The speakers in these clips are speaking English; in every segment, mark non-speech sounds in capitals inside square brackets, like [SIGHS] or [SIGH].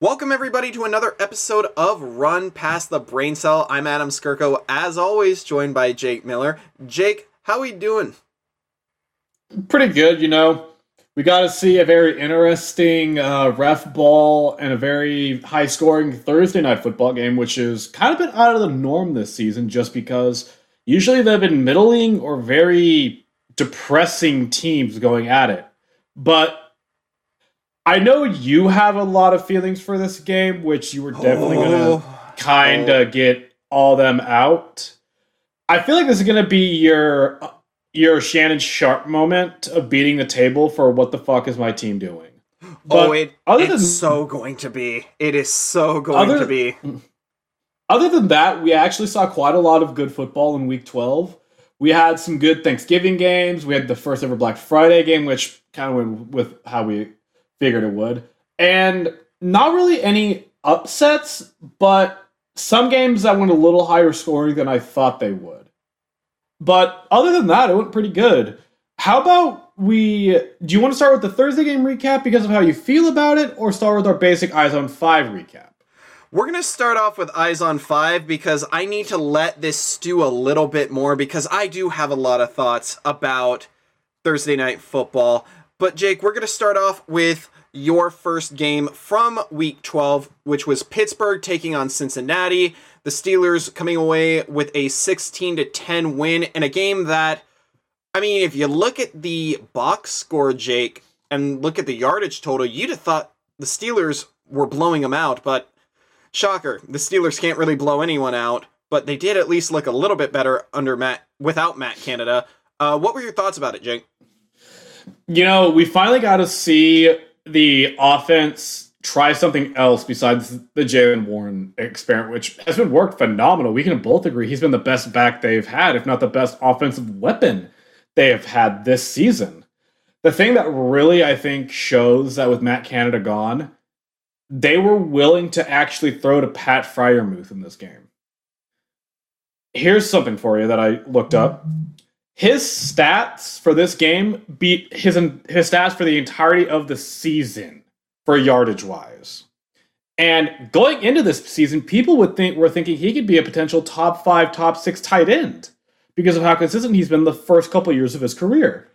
Welcome everybody to another episode of Run Pass the Braincell. I'm Adam Skirko, as always, joined by Jake Miller. Jake, how are we doing? Pretty good, you know. We got to see a very interesting uh, ref ball and a very high scoring Thursday night football game, which is kind of been out of the norm this season just because usually they've been middling or very depressing teams going at it. But I know you have a lot of feelings for this game, which you were definitely oh. going to kind of oh. get all them out. I feel like this is going to be your uh, your Shannon Sharpe moment of beating the table for what the fuck is my team doing. Oh, but oh, it, other it's than, so going to be. It is so going other, to be. [LAUGHS] Other than that, we actually saw quite a lot of good football in Week 12. We had some good Thanksgiving games. We had the first ever Black Friday game, which kind of went with how we figured it would. And not really any upsets, but some games that went a little higher scoring than I thought they would. But other than that, it went pretty good. How about we do you want to start with the Thursday game recap because of how you feel about it, or start with our basic Eyes on Five recap? We're going to start off with Eyes on Five because I need to let this stew a little bit more because I do have a lot of thoughts about Thursday night football. But Jake, we're going to start off with your first game from week 12, which was Pittsburgh taking on Cincinnati. The Steelers coming away with a 16 to 10 win in a game that I mean, if you look at the box score, Jake, and look at the yardage total, you'd have thought the Steelers were blowing them out, but shocker, the Steelers can't really blow anyone out, but they did at least look a little bit better under Matt without Matt Canada. Uh, what were your thoughts about it, Jake? You know, we finally got to see the offense try something else besides the Jaylen Warren experiment, which has been worked phenomenal. We can both agree he's been the best back they've had, if not the best offensive weapon they have had this season. The thing that really I think shows that with Matt Canada gone, they were willing to actually throw to Pat Freiermuth in this game. Here's something for you that I looked up his stats for this game beat his his stats for the entirety of the season for yardage wise. And going into this season, people would think were thinking he could be a potential top five, top six tight end because of how consistent he's been the first couple years of his career.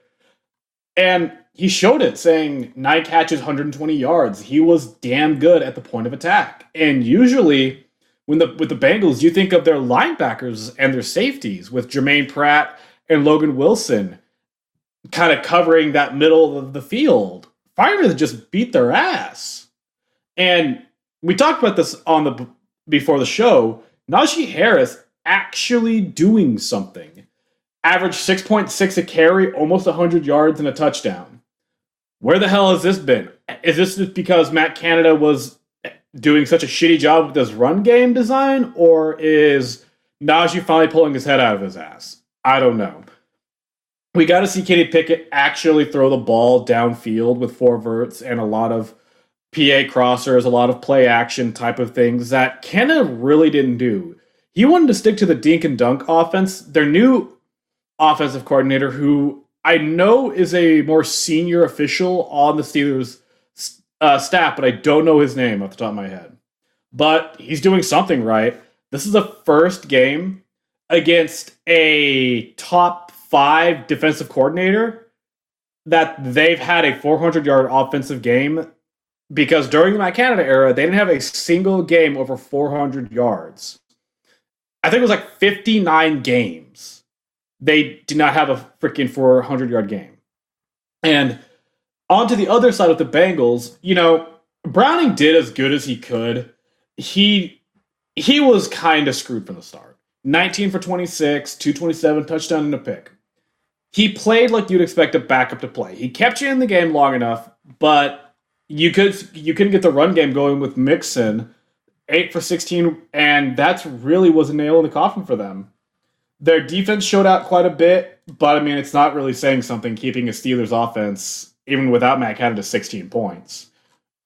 And he showed it, saying nine catches, 120 yards. He was damn good at the point of attack. And usually, when the with the Bengals, you think of their linebackers and their safeties with Jermaine Pratt and Logan Wilson kind of covering that middle of the field. Freiermuth just beat their ass. And we talked about this on the before the show. Najee Harris actually doing something. Average 6.6 a carry, almost 100 yards and a touchdown. Where the hell has this been? Is this just because Matt Canada was doing such a shitty job with this run game design, or is Najee finally pulling his head out of his ass? I don't know. We got to see Kenny Pickett actually throw the ball downfield with four verts and a lot of PA crossers, a lot of play action type of things that Kenna really didn't do. He wanted to stick to the dink and dunk offense. Their new offensive coordinator, who I know is a more senior official on the Steelers uh, staff, but I don't know his name off the top of my head. But he's doing something right. This is the first game against a top five defensive coordinator that they've had a 400 yard offensive game because during my Canada era, they didn't have a single game over 400 yards. I think it was like 59 games. They did not have a freaking 400 yard game. And on to the other side of the Bengals, you know, Browning did as good as he could. He he was kind of screwed from the start. 19 for 26, 227, touchdown and a pick. He played like you'd expect a backup to play. He kept you in the game long enough, but you could you couldn't get the run game going with Mixon. 8 for 16 and that's really was a nail in the coffin for them. Their defense showed out quite a bit, but I mean it's not really saying something keeping a Steelers offense even without Matt Canada to 16 points.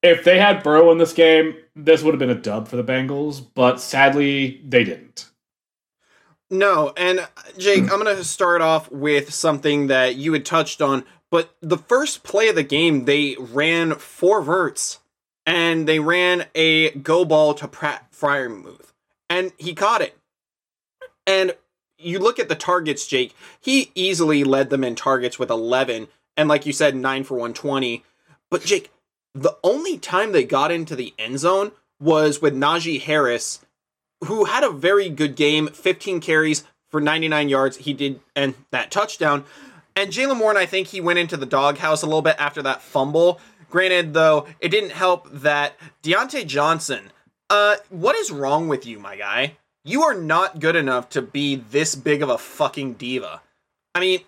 If they had Burrow in this game, this would have been a dub for the Bengals, but sadly they didn't. No, and uh, Jake, hmm. I'm going to start off with something that you had touched on, but the first play of the game, they ran four verts and they ran a go ball to Pat Freiermuth, and he caught it. And you look at the targets, Jake, he easily led them in targets with 11, and like you said, 9 for 120. But Jake, the only time they got into the end zone was with Najee Harris, who had a very good game 15 carries for 99 yards. He did, and that touchdown. And Jaylen Warren, I think he went into the doghouse a little bit after that fumble. Granted, though, it didn't help that Diontae Johnson. Uh, what is wrong with you, my guy? You are not good enough to be this big of a fucking diva. I mean,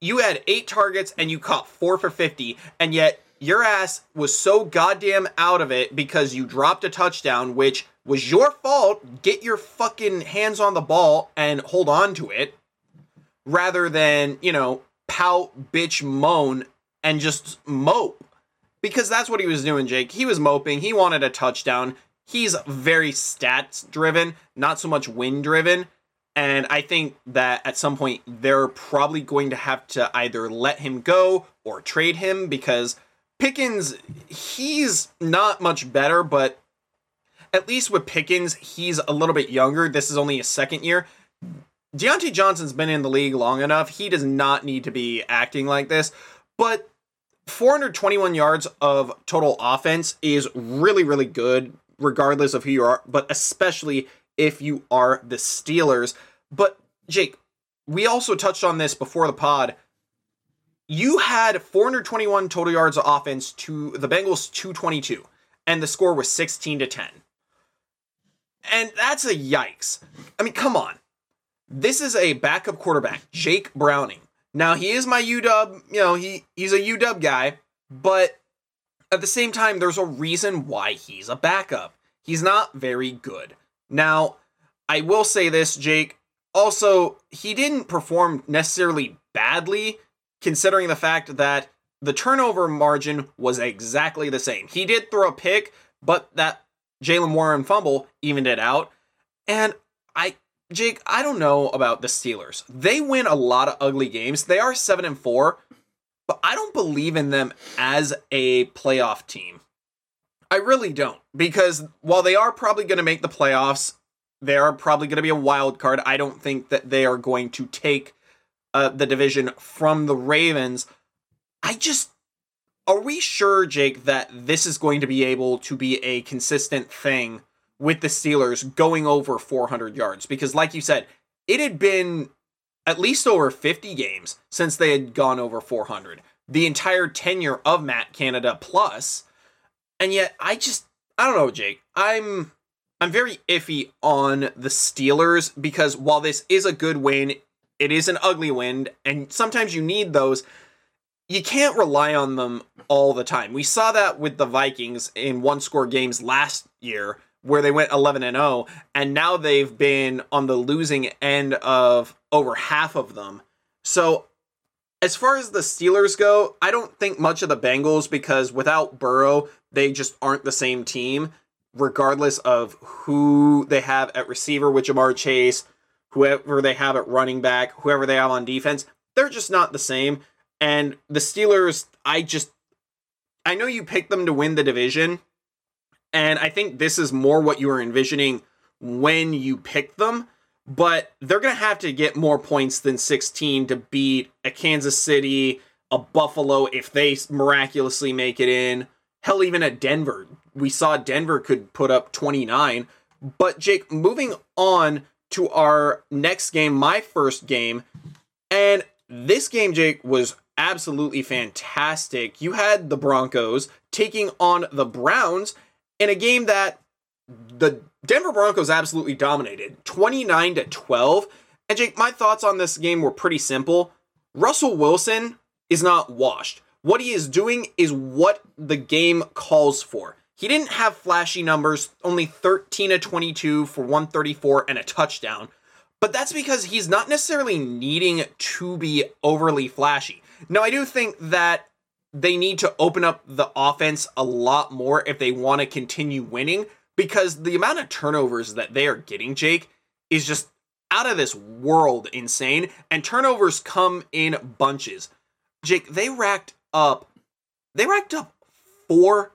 you had eight targets and you caught four for 50, and yet your ass was so goddamn out of it because you dropped a touchdown, which was your fault. Get your fucking hands on the ball and hold on to it rather than, you know, pout, bitch, moan, and just mope. Because that's what he was doing, Jake. He was moping. He wanted a touchdown. He's very stats driven, not so much win driven. And I think that at some point they're probably going to have to either let him go or trade him because Pickens, he's not much better, but at least with Pickens, he's a little bit younger. This is only his second year. Diontae Johnson's been in the league long enough. He does not need to be acting like this. But 421 yards of total offense is really, really good, regardless of who you are, but especially if you are the Steelers. But, Jake, we also touched on this before the pod you had 421 total yards of offense to the Bengals 222 and the score was 16 to 10. And that's a yikes. I mean, come on. This is a backup quarterback, Jake Browning. Now, he is my UW, you know, he he's a UW guy, but at the same time there's a reason why he's a backup. He's not very good. Now, I will say this, Jake, also, he didn't perform necessarily badly considering the fact that the turnover margin was exactly the same. He did throw a pick, but that Jaylen Warren fumble evened it out. And I, Jake, I don't know about the Steelers. They win a lot of ugly games. They are seven and four, but I don't believe in them as a playoff team. I really don't because while they are probably going to make the playoffs, they are probably going to be a wild card. I don't think that they are going to take uh, the division from the Ravens. I just are we sure, Jake, that this is going to be able to be a consistent thing with the Steelers going over 400 yards? Because, like you said, it had been at least over 50 games since they had gone over 400. The entire tenure of Matt Canada plus, and yet I just I don't know, Jake. I'm I'm very iffy on the Steelers because while this is a good win, it is an ugly wind, and sometimes you need those. You can't rely on them all the time. We saw that with the Vikings in one score games last year where they went 11 and 0 and now they've been on the losing end of over half of them. So as far as the Steelers go, I don't think much of the Bengals because without Burrow, they just aren't the same team regardless of who they have at receiver with Ja'Marr Chase, whoever they have at running back, whoever they have on defense, they're just not the same. And the Steelers, I just, I know you picked them to win the division, and I think this is more what you were envisioning when you picked them. But they're going to have to get more points than 16 to beat a Kansas City, a Buffalo, if they miraculously make it in. Hell, even a Denver. We saw Denver could put up 29. But Jake, moving on to our next game, my first game. And this game, Jake, was absolutely fantastic. You had the Broncos taking on the Browns in a game that the Denver Broncos absolutely dominated 29 to 12. And Jake, my thoughts on this game were pretty simple. Russell Wilson is not washed. What he is doing is what the game calls for. He didn't have flashy numbers, only 13 to 22 for 134 and a touchdown. But that's because he's not necessarily needing to be overly flashy. Now, I do think that they need to open up the offense a lot more if they want to continue winning because the amount of turnovers that they are getting, Jake, is just out of this world insane. And turnovers come in bunches. Jake, they racked up, they racked up four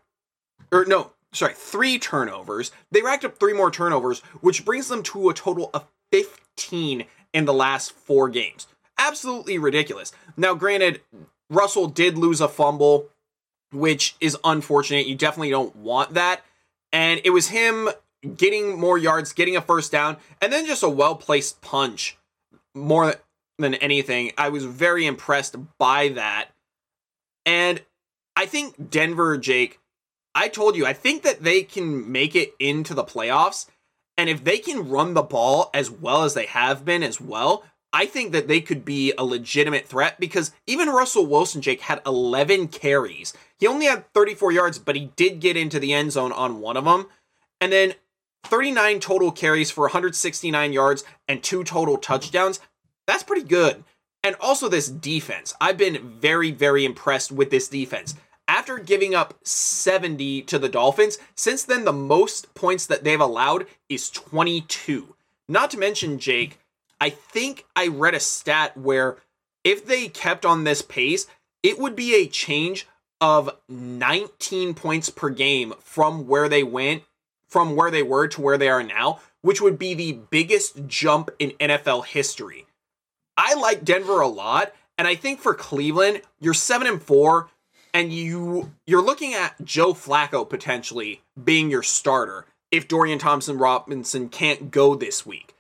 or no, sorry, three turnovers. They racked up three more turnovers, which brings them to a total of 15 in the last four games. Absolutely ridiculous. Now, granted, Russell did lose a fumble, which is unfortunate. You definitely don't want that. And it was him getting more yards, getting a first down, and then just a well placed punch more than anything. I was very impressed by that. And I think Denver, Jake, I told you, I think that they can make it into the playoffs. And if they can run the ball as well as they have been as well, I think that they could be a legitimate threat because even Russell Wilson, Jake, had 11 carries. He only had 34 yards, but he did get into the end zone on one of them. And then 39 total carries for 169 yards and two total touchdowns. That's pretty good. And also, this defense. I've been very, very impressed with this defense. After giving up 70 to the Dolphins, since then, the most points that they've allowed is 22. Not to mention, Jake, I think I read a stat where if they kept on this pace, it would be a change of 19 points per game from where they went, from where they were to where they are now, which would be the biggest jump in NFL history. I like Denver a lot, and I think for Cleveland, you're 7 and 4 and you you're looking at Joe Flacco potentially being your starter if Dorian Thompson Robinson can't go this week.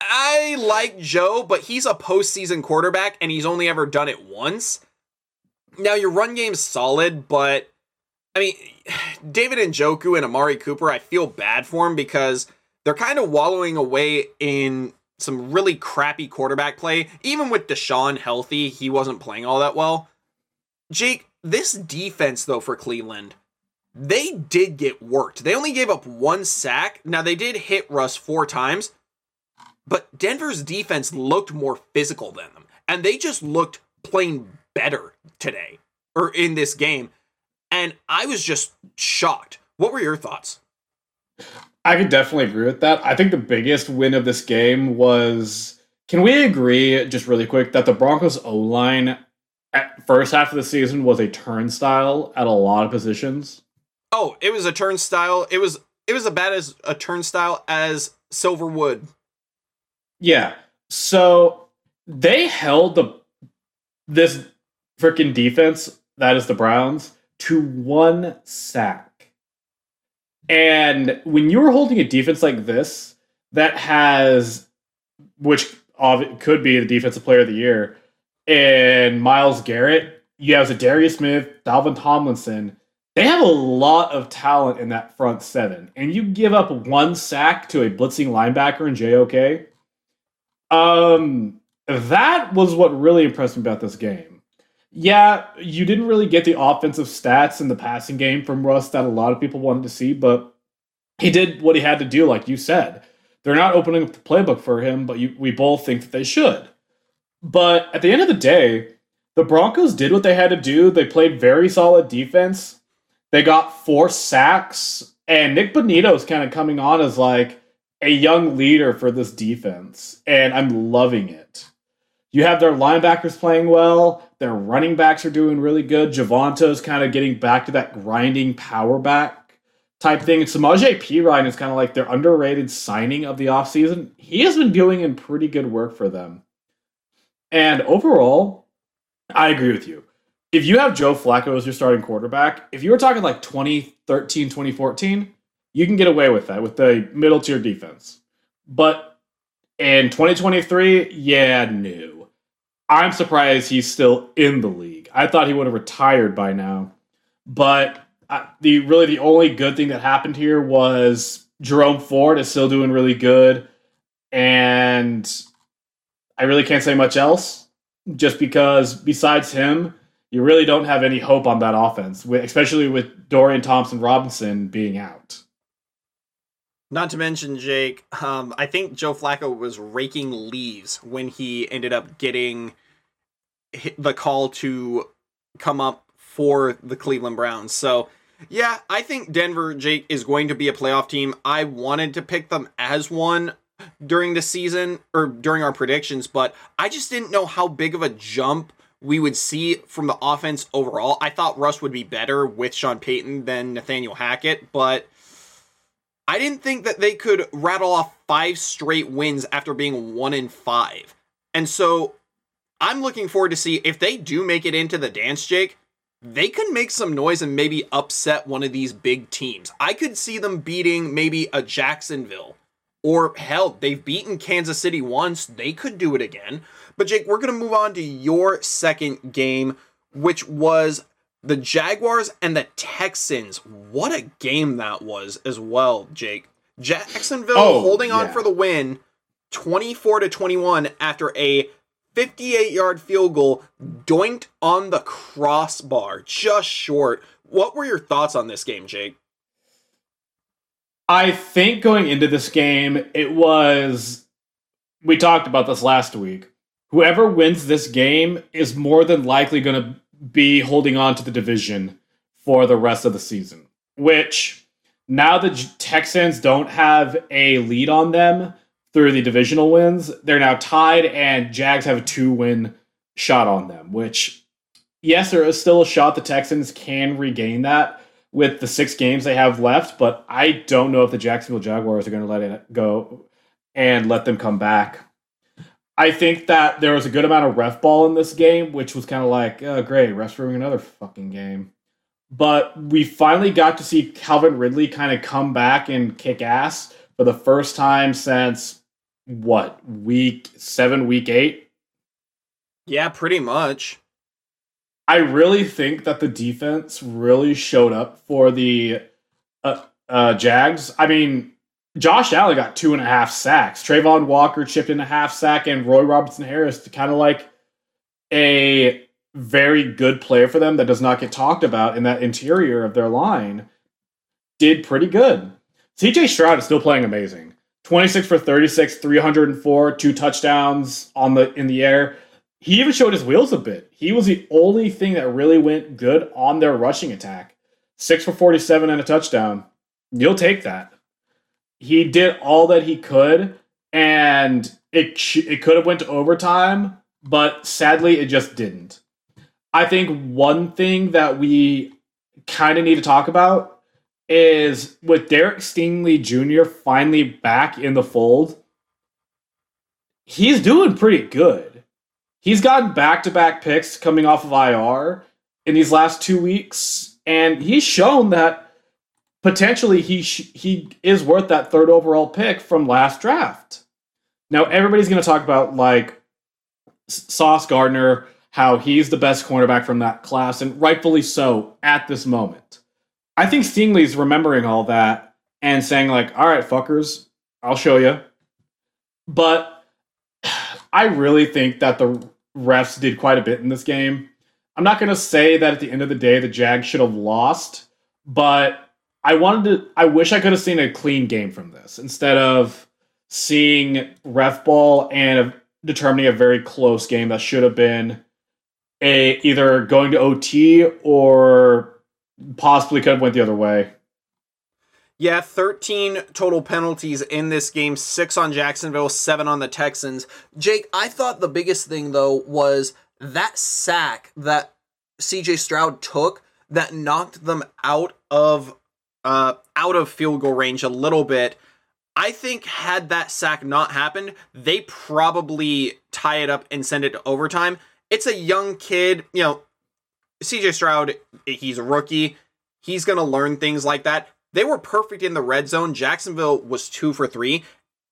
I like Joe, but he's a postseason quarterback and he's only ever done it once. Now your run game's solid, but I mean, [SIGHS] David Njoku and Amari Cooper, I feel bad for him because they're kind of wallowing away in some really crappy quarterback play. Even with Deshaun healthy, he wasn't playing all that well. Jake, this defense though for Cleveland, they did get worked. They only gave up one sack. Now they did hit Russ four times, but Denver's defense looked more physical than them. And they just looked plain better today or in this game. And I was just shocked. What were your thoughts? I could definitely agree with that. I think the biggest win of this game was can we agree, just really quick, that the Broncos O line at first half of the season was a turnstile at a lot of positions? Oh, it was a turnstile. It was it was as bad as a turnstile as Silverwood. Yeah. So they held the this freaking defense that is the Browns to one sack. And when you're holding a defense like this that has which could be the defensive player of the year and Myles Garrett, you have Darius Smith, Dalvin Tomlinson. They have a lot of talent in that front seven. And you give up one sack to a blitzing linebacker in JOK um, that was what really impressed me about this game. Yeah, you didn't really get the offensive stats in the passing game from Russ that a lot of people wanted to see, but he did what he had to do, like you said. They're not opening up the playbook for him, but you, we both think that they should. But at the end of the day, the Broncos did what they had to do. They played very solid defense. They got four sacks, and Nick Bonitto is kind of coming on as like a young leader for this defense, and I'm loving it. You have their linebackers playing well. Their running backs are doing really good. Javonte's kind of getting back to that grinding power back type thing. And Samaje Perine is kind of like their underrated signing of the offseason. He has been doing in pretty good work for them. And overall, I agree with you. If you have Joe Flacco as your starting quarterback, if you were talking like 2013, 2014, you can get away with that with the middle tier defense. But in 2023, yeah, no. I'm surprised he's still in the league. I thought he would have retired by now. But the really the only good thing that happened here was Jerome Ford is still doing really good, and I really can't say much else. Just because besides him, you really don't have any hope on that offense, especially with Dorian Thompson Robinson being out. Not to mention, Jake, um, I think Joe Flacco was raking leaves when he ended up getting the call to come up for the Cleveland Browns. So, yeah, I think Denver, Jake, is going to be a playoff team. I wanted to pick them as one during the season or during our predictions, but I just didn't know how big of a jump we would see from the offense overall. I thought Russ would be better with Sean Payton than Nathaniel Hackett, but I didn't think that they could rattle off five straight wins after being one in five. And so I'm looking forward to see if they do make it into the dance, Jake. They could make some noise and maybe upset one of these big teams. I could see them beating maybe a Jacksonville. Or hell, they've beaten Kansas City once. They could do it again. But Jake, we're going to move on to your second game, which was the Jaguars and the Texans. What a game that was as well, Jake. Jacksonville oh, holding on yeah. for the win 24 to 21 after a 58 yard field goal doinked on the crossbar, just short. What were your thoughts on this game, Jake? I think going into this game, it was. We talked about this last week. Whoever wins this game is more than likely going to be holding on to the division for the rest of the season. Which now the Texans don't have a lead on them through the divisional wins, they're now tied, and Jags have a two win shot on them. Which, yes, there is still a shot the Texans can regain that with the six games they have left, but I don't know if the Jacksonville Jaguars are going to let it go and let them come back I think that there was a good amount of ref ball in this game, which was kind of like, oh, great, refs ruining another fucking game. But we finally got to see Calvin Ridley kind of come back and kick ass for the first time since what week seven, week eight. Yeah, pretty much. I really think that the defense really showed up for the uh, uh, Jags. I mean, Josh Allen got two and a half sacks. Travon Walker chipped in a half sack, and Roy Robertson Harris kind of like a very good player for them that does not get talked about in that interior of their line. Did pretty good. CJ Stroud is still playing amazing. 26 for 36, 304, two touchdowns on the in the air. He even showed his wheels a bit. He was the only thing that really went good on their rushing attack. 6 for 47 and a touchdown. You'll take that he did all that he could, and it it could have went to overtime, but sadly it just didn't. I think one thing that we kind of need to talk about is with Derek Stingley Jr. finally back in the fold. He's doing pretty good. He's gotten back to back picks coming off of IR in these last two weeks, and he's shown that potentially he sh- he is worth that third overall pick from last draft. Now everybody's going to talk about like Sauce Gardner, how he's the best cornerback from that class, and rightfully so at this moment. I think Stingley's remembering all that and saying like, "All right, fuckers, I'll show you." But [SIGHS] I really think that the refs did quite a bit in this game. I'm not going to say that at the end of the day the Jags should have lost, but I wanted to. I wish I could have seen a clean game from this instead of seeing ref ball and determining a very close game that should have been a either going to OT or possibly could have went the other way. Yeah, 13 total penalties in this game, 6 on Jacksonville, 7 on the Texans. Jake, I thought the biggest thing though was that sack that CJ Stroud took that knocked them out of uh, out of field goal range a little bit. I think had that sack not happened, they probably tie it up and send it to overtime. It's a young kid, you know, CJ Stroud, he's a rookie. He's going to learn things like that. They were perfect in the red zone. Jacksonville was two for three.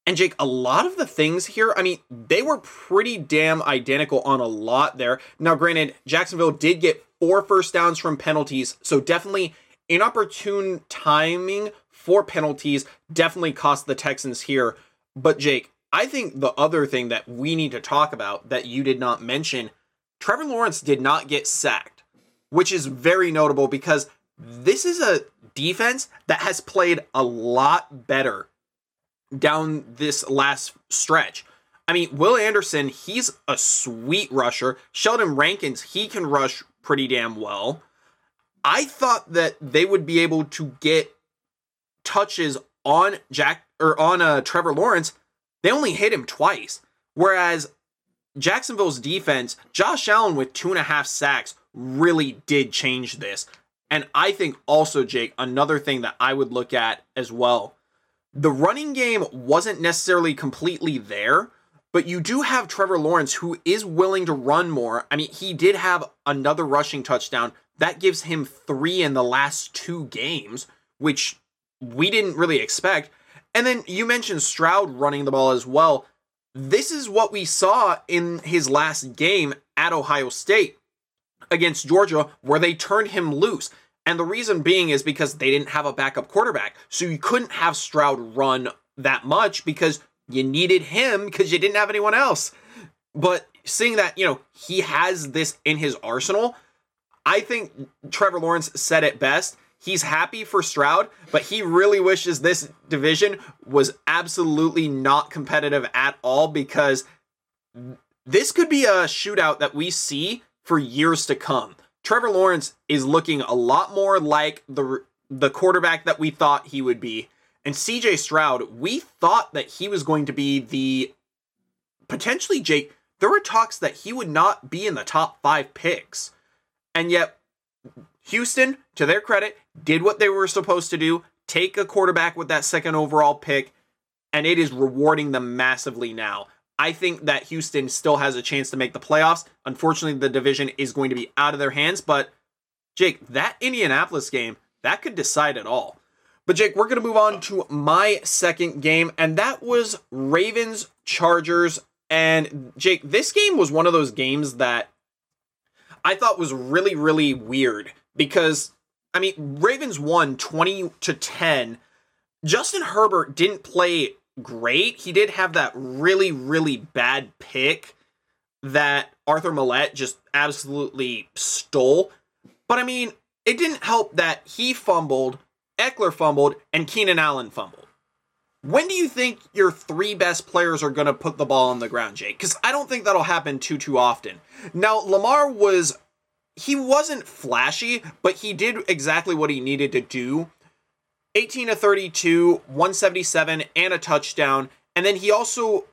And Jake, a lot of the things here, I mean, they were pretty damn identical on a lot there. Now, granted, Jacksonville did get four first downs from penalties, so definitely inopportune timing for penalties definitely cost the Texans here. But Jake, I think the other thing that we need to talk about that you did not mention, Trevor Lawrence did not get sacked, which is very notable because this is a defense that has played a lot better down this last stretch. I mean, Will Anderson, he's a sweet rusher. Sheldon Rankins, he can rush pretty damn well. I thought that they would be able to get touches on Jack or on uh, Trevor Lawrence. They only hit him twice, whereas Jacksonville's defense, Josh Allen with two and a half sacks really did change this. And I think also, Jake, another thing that I would look at as well the running game wasn't necessarily completely there, but you do have Trevor Lawrence who is willing to run more. I mean, he did have another rushing touchdown. That gives him three in the last two games, which we didn't really expect. And then you mentioned Stroud running the ball as well. This is what we saw in his last game at Ohio State against Georgia, where they turned him loose. And the reason being is because they didn't have a backup quarterback. So you couldn't have Stroud run that much because you needed him because you didn't have anyone else. But seeing that, you know, he has this in his arsenal, I think Trevor Lawrence said it best. He's happy for Stroud, but he really wishes this division was absolutely not competitive at all because this could be a shootout that we see for years to come. Trevor Lawrence is looking a lot more like the the quarterback that we thought he would be. And CJ Stroud, we thought that he was going to be the potentially Jake. There were talks that he would not be in the top 5 picks. And yet Houston, to their credit, did what they were supposed to do, take a quarterback with that second overall pick, and it is rewarding them massively now. I think that Houston still has a chance to make the playoffs. Unfortunately, the division is going to be out of their hands, but Jake, that Indianapolis game, that could decide it all. But Jake, we're going to move on to my second game, and that was Ravens Chargers. And Jake, this game was one of those games that I thought was really, really weird because, I mean, Ravens won 20 to 10. Justin Herbert didn't play great. He did have that really, really bad pick that Arthur Maulet just absolutely stole. But I mean, it didn't help that he fumbled, Ekeler fumbled, and Keenan Allen fumbled. When do you think your three best players are going to put the ball on the ground, Jake? Because I don't think that'll happen too, too often. Now, Lamar was, he wasn't flashy, but he did exactly what he needed to do 18 to 32, 177 and a touchdown. And then he also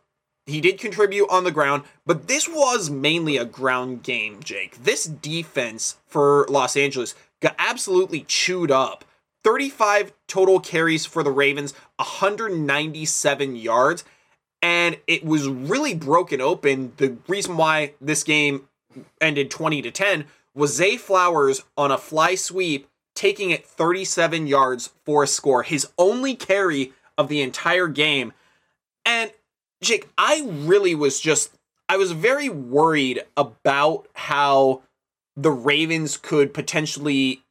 he did contribute on the ground, but this was mainly a ground game, Jake. This defense for Los Angeles got absolutely chewed up. 35 total carries for the Ravens, 197 yards, and it was really broken open. The reason why this game ended 20 to 10 was Zay Flowers on a fly sweep taking it 37 yards for a score, his only carry of the entire game. And Jake, I really was just I was very worried about how the Ravens could potentially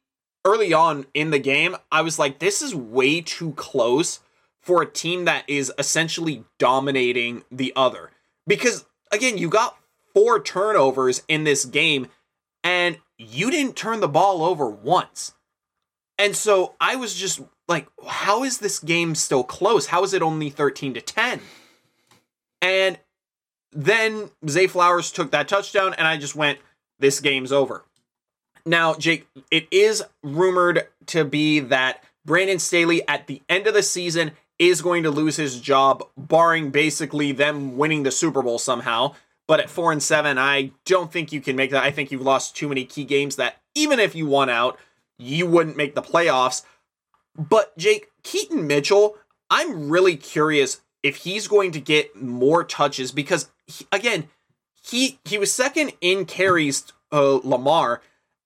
early on in the game. I was like this is way too close for a team that is essentially dominating the other. Because again, you got four turnovers in this game and you didn't turn the ball over once. And so I was just like, how is this game still close? How is it only 13 to 10? And then Zay Flowers took that touchdown, and I just went, this game's over. Now, Jake, it is rumored to be that Brandon Staley at the end of the season is going to lose his job, barring basically them winning the Super Bowl somehow. But at four and seven, I don't think you can make that. I think you've lost too many key games that even if you won out, you wouldn't make the playoffs. But Jake, Keaton Mitchell, I'm really curious if he's going to get more touches because he, again, he he was second in carries uh, Lamar,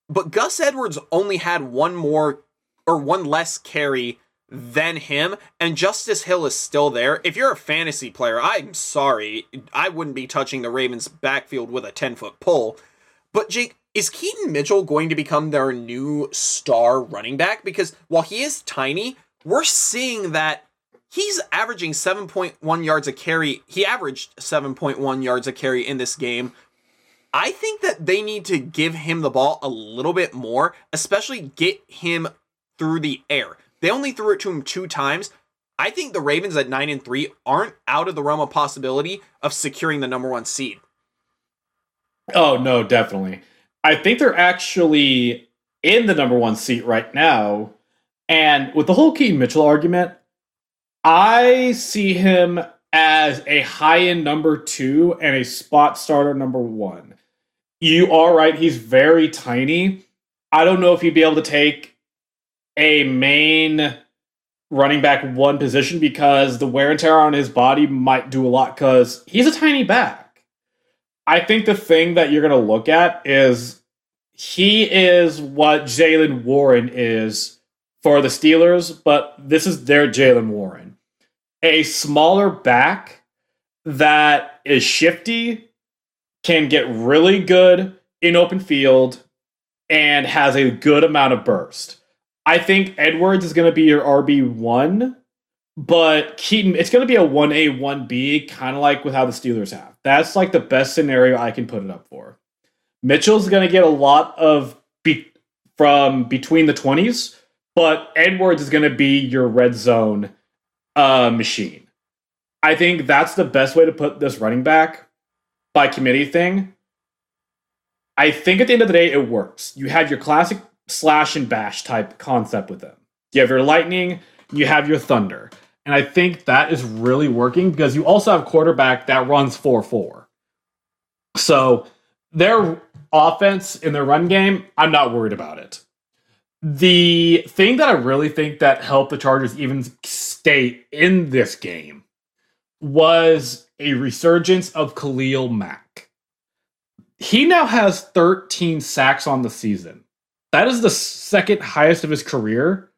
but Gus Edwards only had one more or one less carry than him, and Justice Hill is still there. If you're a fantasy player, I'm sorry, I wouldn't be touching the Ravens' backfield with a 10 foot pole. But Jake, is Keaton Mitchell going to become their new star running back? Because while he is tiny, we're seeing that he's averaging 7.1 yards a carry. He averaged 7.1 yards a carry in this game. I think that they need to give him the ball a little bit more, especially get him through the air. They only threw it to him two times. I think the Ravens at 9 and 3 aren't out of the realm of possibility of securing the number 1 seed. Oh, no, definitely. I think they're actually in the number one seat right now. And with the whole Keaton Mitchell argument, I see him as a high end number two and a spot starter number one. You are right, he's very tiny. I don't know if he'd be able to take a main running back one position because the wear and tear on his body might do a lot because he's a tiny back. I think the thing that you're going to look at is he is what Jaylen Warren is for the Steelers, but this is their Jaylen Warren. A smaller back that is shifty, can get really good in open field, and has a good amount of burst. I think Edwards is going to be your RB1, but Keaton, it's going to be a 1A, 1B, kind of like with how the Steelers have. That's like the best scenario I can put it up for. Mitchell's going to get a lot of be- from between the 20s, but Edwards is going to be your red zone uh, machine. I think that's the best way to put this running back by committee thing. I think at the end of the day, it works. You have your classic slash and bash type concept with them. You have your lightning, you have your thunder. And I think that is really working because you also have quarterback that runs 4 4. So their offense in their run game, I'm not worried about it. The thing that I really think that helped the Chargers even stay in this game was a resurgence of Khalil Mack. He now has 13 sacks on the season. That is the second highest of his career.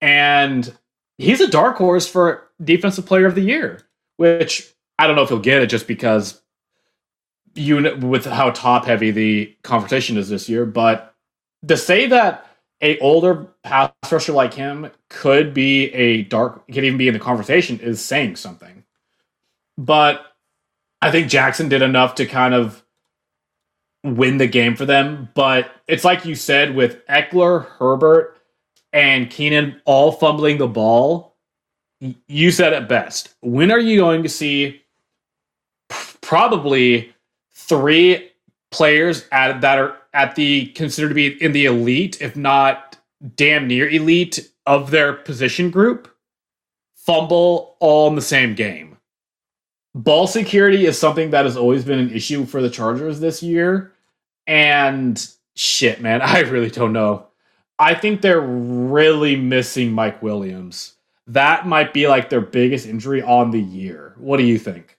And he's a dark horse for defensive player of the year, which I don't know if he'll get it just because you with how top heavy the conversation is this year, but to say that a older pass rusher like him could be a dark could even be in the conversation is saying something. But I think Jackson did enough to kind of win the game for them. But it's like you said with Ekeler, Herbert, and Keenan all fumbling the ball. You said it best. When are you going to see probably three players at, that are at the considered to be in the elite, if not damn near elite of their position group, fumble all in the same game. Ball security is something that has always been an issue for the Chargers this year. And shit, man, [LAUGHS] I really don't know. I think they're really missing Mike Williams. That might be like their biggest injury on the year. What do you think?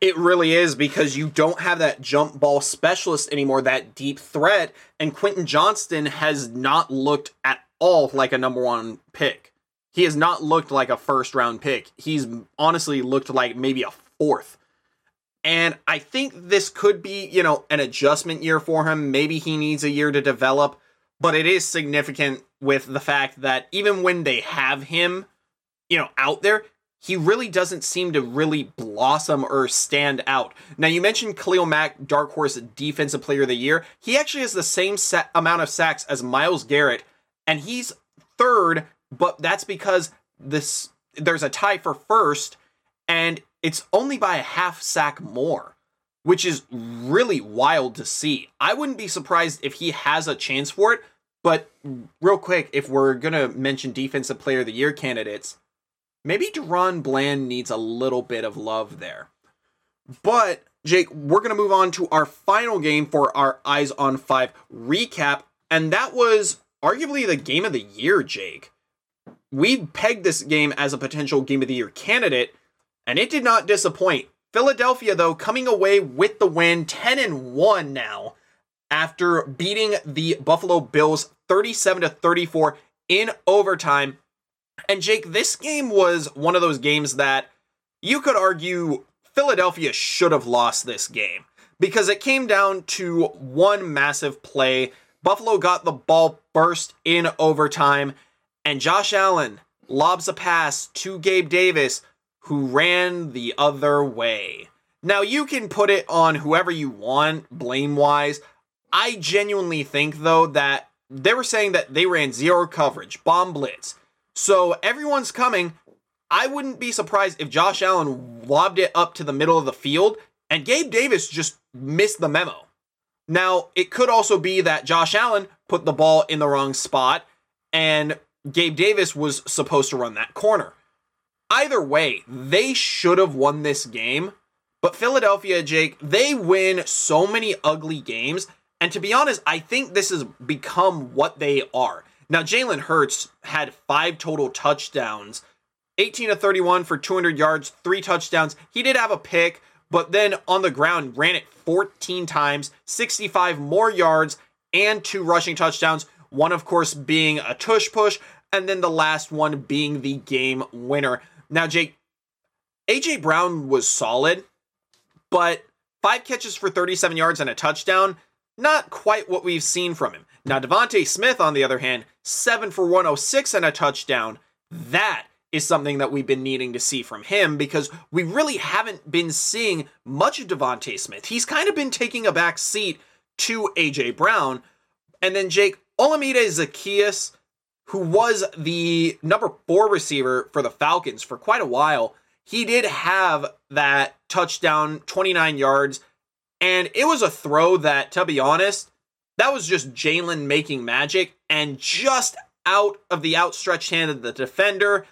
It really is because you don't have that jump ball specialist anymore, that deep threat, and Quentin Johnston has not looked at all like a number one pick. He has not looked like a first round pick. He's honestly looked like maybe a fourth. And I think this could be, you know, an adjustment year for him. Maybe he needs a year to develop, but it is significant with the fact that even when they have him, you know, out there, he really doesn't seem to really blossom or stand out. Now, you mentioned Khalil Mack, Dark Horse Defensive Player of the Year. He actually has the same set amount of sacks as Myles Garrett, and he's third, but that's because this there's a tie for first, and it's only by a half sack more, which is really wild to see. I wouldn't be surprised if he has a chance for it, but real quick, if we're gonna mention Defensive Player of the Year candidates, maybe DaRon Bland needs a little bit of love there. But, Jake, we're to move on to our final game for our Eyes on Five recap. And that was arguably the game of the year, Jake. We pegged this game as a potential game of the year candidate, and it did not disappoint. Philadelphia, though, coming away with the win 10 and 1 now after beating the Buffalo Bills 37 to 34 in overtime and Jake, this game was one of those games that you could argue Philadelphia should have lost this game because it came down to one massive play. Buffalo got the ball burst in overtime, and Josh Allen lobs a pass to Gabe Davis, who ran the other way. Now, you can put it on whoever you want, blame wise. I genuinely think, though, that they were saying that they ran zero coverage, bomb blitz. So everyone's coming. I wouldn't be surprised if Josh Allen lobbed it up to the middle of the field and Gabe Davis just missed the memo. Now, it could also be that Josh Allen put the ball in the wrong spot and Gabe Davis was supposed to run that corner. Either way, they should have won this game. But Philadelphia, Jake, they win so many ugly games. And to be honest, I think this has become what they are. Now, Jalen Hurts had five total touchdowns, 18 to 31 for 200 yards, three touchdowns. He did have a pick, but then on the ground ran it 14 times, 65 more yards, and two rushing touchdowns. One, of course, being a tush push, and then the last one being the game winner. Now, Jake, AJ Brown was solid, but five catches for 37 yards and a touchdown, not quite what we've seen from him. Now, DeVonta Smith, on the other hand, seven for 106 and a touchdown. That is something that we've been needing to see from him because we really haven't been seeing much of DeVonta Smith. He's kind of been taking a back seat to AJ Brown. And then Jake Olamide Zaccheaus, who was the number four receiver for the Falcons for quite a while, he did have that touchdown, 29 yards. And it was a throw that, to be honest, that was just Jalen making magic and just out of the outstretched hand of the defender.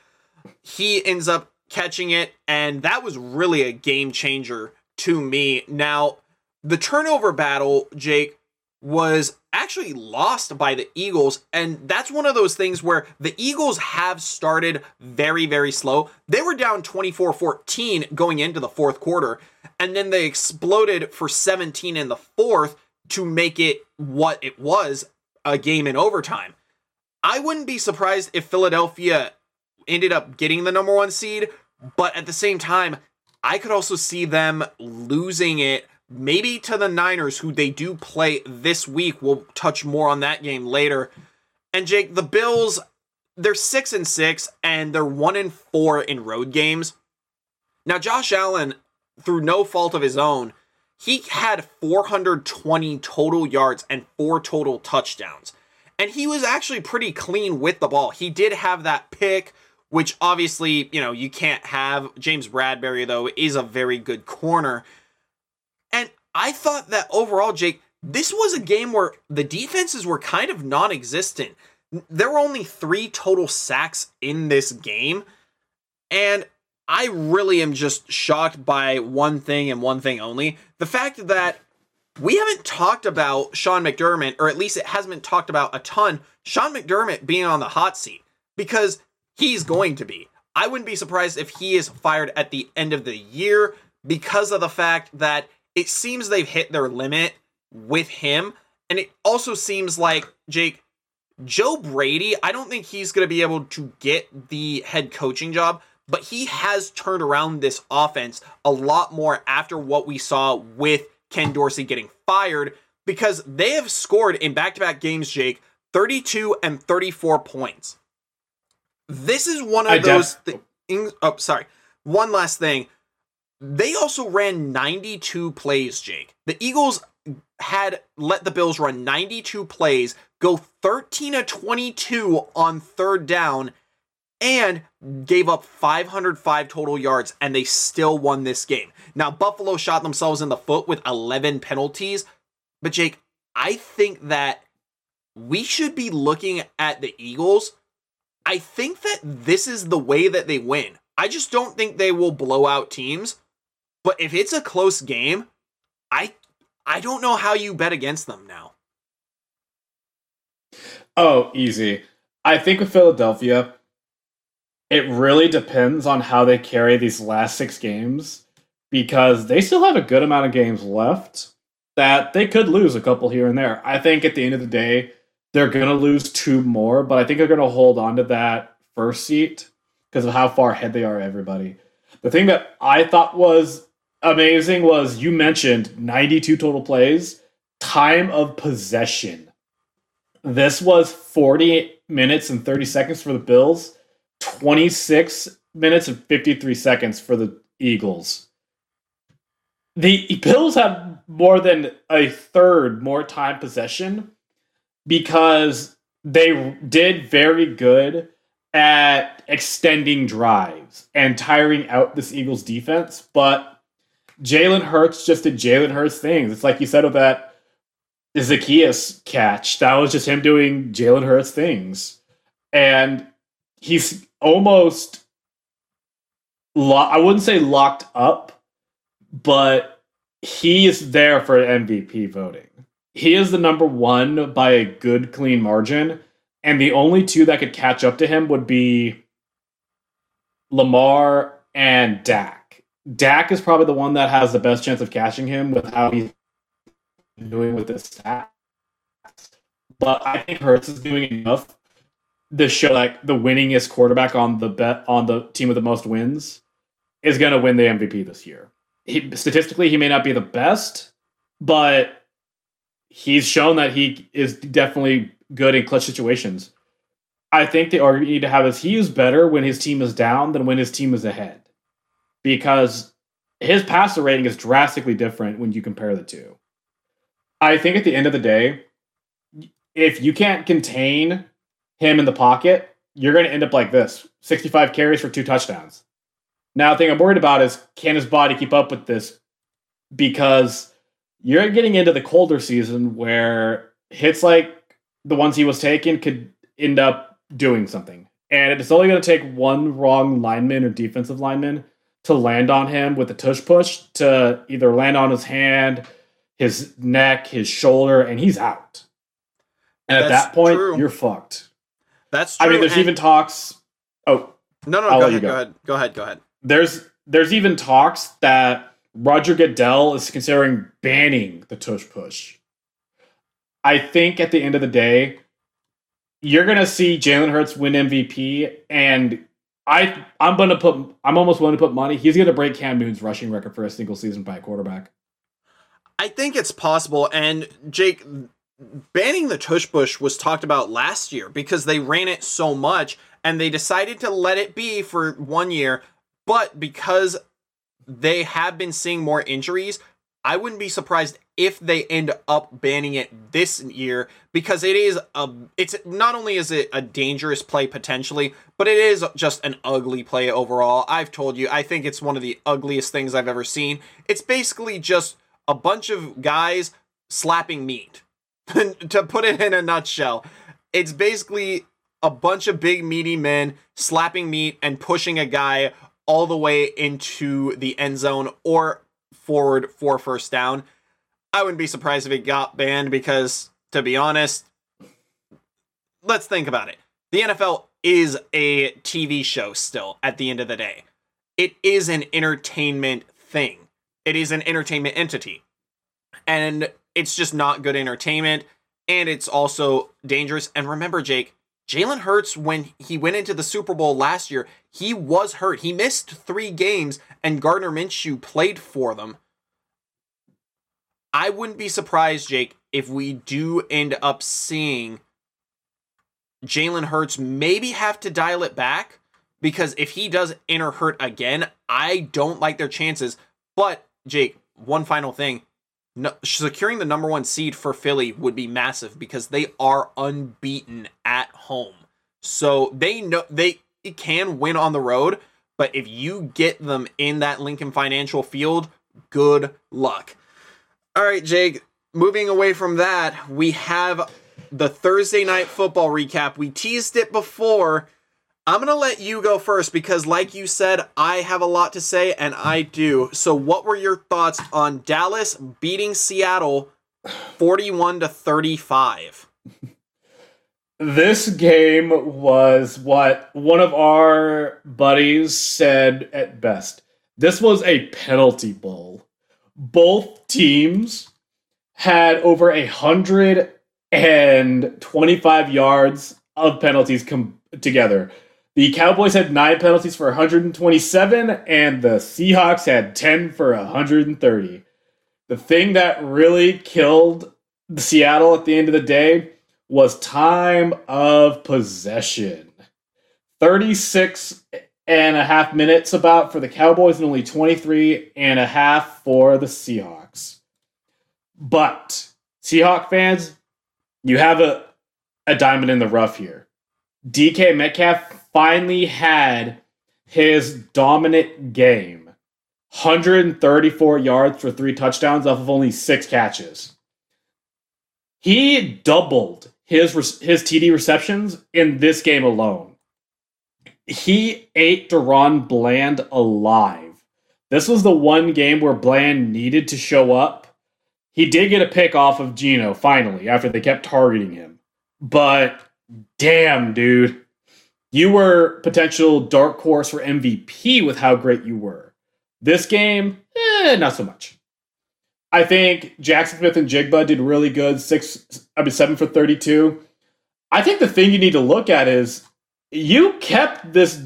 He ends up catching it, and that was really a game changer to me. Now, the turnover battle, Jake, was actually lost by the Eagles. And that's one of those things where the Eagles have started very, very slow. They were down 24 14 going into the fourth quarter, and then they exploded for 17 in the fourth to make it what it was a game in overtime. I wouldn't be surprised if Philadelphia ended up getting the number one seed, but at the same time, I could also see them losing it maybe to the Niners, who they do play this week. We'll touch more on that game later. And Jake, the Bills, they're six and six, and they're one and four in road games. Now, Josh Allen, through no fault of his own, he had 420 total yards and four total touchdowns. And he was actually pretty clean with the ball. He did have that pick, which obviously, you know, you can't have. James Bradberry, though, is a very good corner. I thought that overall, Jake, this was a game where the defenses were kind of non existent. There were only three total sacks in this game. And I really am just shocked by one thing and one thing only. The fact that we haven't talked about Sean McDermott, or at least it hasn't been talked about a ton, Sean McDermott being on the hot seat, because he's going to be. I wouldn't be surprised if he is fired at the end of the year because of the fact that it seems they've hit their limit with him. And it also seems like, Jake, Joe Brady, I don't think he's going to be able to get the head coaching job but he has turned around this offense a lot more after what we saw with Ken Dorsey getting fired because they have scored in back to back games, Jake, 32 and 34 points. This is one of I those things. Oh, sorry. One last thing. They also ran 92 plays, Jake. The Eagles had let the Bills run 92 plays, go 13 to 22 on third down, and gave up 505 total yards, and they still won this game. Now, Buffalo shot themselves in the foot with 11 penalties, but Jake, I think that we should be looking at the Eagles. I think that this is the way that they win. I just don't think they will blow out teams, but if it's a close game, I I don't know how you bet against them now. Oh, easy. I think with Philadelphia, it really depends on how they carry these last six games because they still have a good amount of games left that they could lose a couple here and there. I think at the end of the day, they're going to lose two more, but I think they're going to hold on to that first seat because of how far ahead they are, everybody. The thing that I thought was amazing was you mentioned 92 total plays, time of possession. This was 40 minutes and 30 seconds for the Bills 26 minutes and 53 seconds for the Eagles. The Bills have more than a third more time possession because they did very good at extending drives and tiring out this Eagles defense. But Jalen Hurts just did Jalen Hurts things. It's like you said with that Zaccheaus catch. That was just him doing Jalen Hurts things. And he's almost lo- I wouldn't say locked up, but he is there for MVP voting. He is the number one by a good, clean margin, and the only two that could catch up to him would be Lamar and Dak. Dak is probably the one that has the best chance of catching him with how he's doing with his stats. But I think Hurts is doing enough to show like the winningest quarterback on the bet on the team with the most wins is going to win the MVP this year. He, statistically, he may not be the best, but he's shown that he is definitely good in clutch situations. I think the argument you need to have is he is better when his team is down than when his team is ahead. Because his passer rating is drastically different when you compare the two. I think at the end of the day, if you can't contain him in the pocket, you're going to end up like this 65 carries for two touchdowns. Now, the thing I'm worried about is can his body keep up with this? Because you're getting into the colder season where hits like the ones he was taking could end up doing something. And it's only going to take one wrong lineman or defensive lineman to land on him with a tush push to either land on his hand, his neck, his shoulder, and he's out. And at that point, true. you're fucked. That's true. I mean, there's and- even talks. Oh, no, no. I'll Go ahead, go go. ahead. Go ahead. Go ahead. there's there's even talks that Roger Goodell is considering banning the tush push. I think at the end of the day, you're gonna see Jalen Hurts win MVP, and I I'm gonna put I'm almost willing to put money he's gonna break Cam Newton's rushing record for a single season by a quarterback. I think it's possible. And Jake, banning the tush push was talked about last year because they ran it so much and they decided to let it be for one year. But because they have been seeing more injuries, I wouldn't be surprised if they end up banning it this year because it is a it's not only is it a dangerous play potentially, but it is just an ugly play overall. I've told you, I think it's one of the ugliest things I've ever seen. It's basically just a bunch of guys slapping meat. [LAUGHS] to put it in a nutshell, it's basically a bunch of big meaty men slapping meat and pushing a guy all the way into the end zone or forward for first down. I wouldn't be surprised if it got banned because, to be honest, let's think about it. The NFL is a TV show still at the end of the day. It is an entertainment thing, it is an entertainment entity. And it's just not good entertainment. And it's also dangerous. And remember, Jake, Jalen Hurts, when he went into the Super Bowl last year, he was hurt. He missed three games, and Gardner Minshew played for them. I wouldn't be surprised, Jake, if we do end up seeing Jalen Hurts maybe have to dial it back because if he does enter hurt again, I don't like their chances. But, Jake, one final thing. No, securing the number one seed for Philly would be massive because they are unbeaten at home. So they know they can win on the road, but if you get them in that Lincoln Financial Field, good luck. All right, Jake, moving away from that, we have the Thursday night football recap. We teased it before. I'm going to let you go first because, like you said, I have a lot to say, and I do. So, what were your thoughts on Dallas beating Seattle 41 to 35? [LAUGHS] This game was what one of our buddies said at best. This was a penalty bowl. Both teams had over a hundred and twenty-five yards of penalties come together. The Cowboys had nine penalties for 127, and the Seahawks had 10 for 130. The thing that really killed Seattle at the end of the day was time of possession. 36 and a half minutes about for the Cowboys and only 23 and a half for the Seahawks. But Seahawk fans, you have a, a diamond in the rough here. DK Metcalf finally had his dominant game. 134 yards for three touchdowns off of only six catches. He doubled his his TD receptions in this game alone. he ate DaRon Bland alive. This was the one game where Bland needed to show up. He did get a pick off of Geno finally after they kept targeting him. But damn, dude, you were potential dark horse for MVP with how great you were. This game, eh, not so much. I think Jaxon Smith-Njigba did really good. Six, I mean, seven for thirty-two. I think the thing you need to look at is you kept this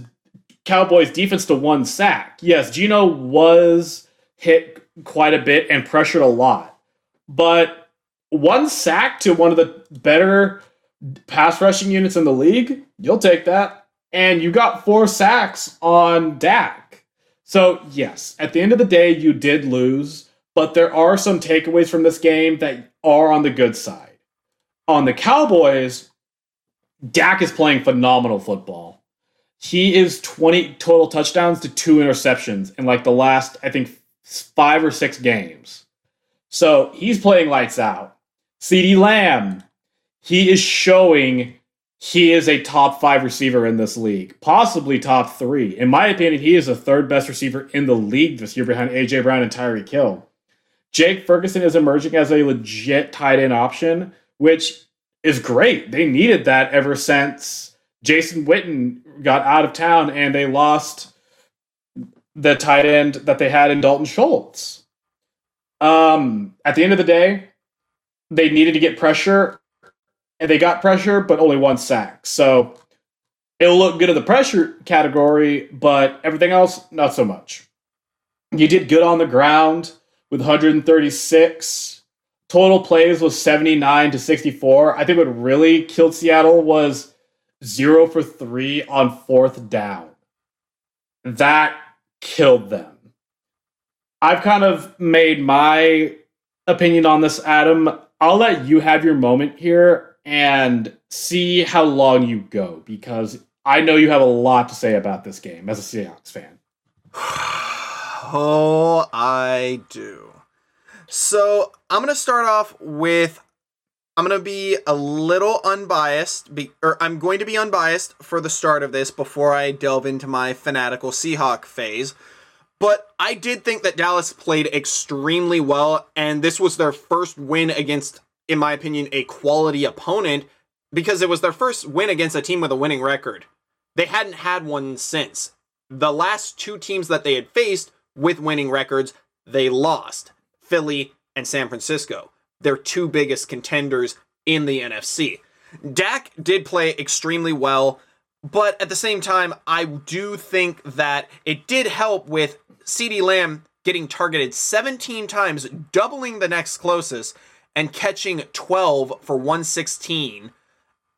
Cowboys defense to one sack. Yes, Geno was hit quite a bit and pressured a lot, but one sack to one of the better pass rushing units in the league, you'll take that. And you got four sacks on Dak. So, yes, at the end of the day, you did lose, but there are some takeaways from this game that are on the good side. On the Cowboys, Dak is playing phenomenal football. He is 20 total touchdowns to two interceptions in like the last, I think, five or six games. So he's playing lights out. CeeDee Lamb, he is showing he is a top five receiver in this league, possibly top three. In my opinion, he is the third best receiver in the league this year behind AJ Brown and Tyreek Hill. Jake Ferguson is emerging as a legit tight end option, which is great. They needed that ever since Jason Witten got out of town and they lost the tight end that they had in Dalton Schultz. Um, at the end of the day, they needed to get pressure and they got pressure, but only one sack. So it'll look good in the pressure category, but everything else, not so much. You did good on the ground with 136. Total plays was 79 to 64. I think what really killed Seattle was zero for three on fourth down. That killed them. I've kind of made my opinion on this, Adam. I'll let you have your moment here and see how long you go because I know you have a lot to say about this game as a Seahawks fan. [SIGHS] oh, I do. So I'm gonna start off with I'm gonna be a little unbiased, be, or I'm going to be unbiased for the start of this before I delve into my fanatical Seahawk phase. But I did think that Dallas played extremely well, and this was their first win against, in my opinion, a quality opponent because it was their first win against a team with a winning record. They hadn't had one since. The last two teams that they had faced with winning records, they lost Philly and San Francisco. Their two biggest contenders in the NFC. Dak did play extremely well, but at the same time, I do think that it did help with CeeDee Lamb getting targeted 17 times, doubling the next closest, and catching 12 for 116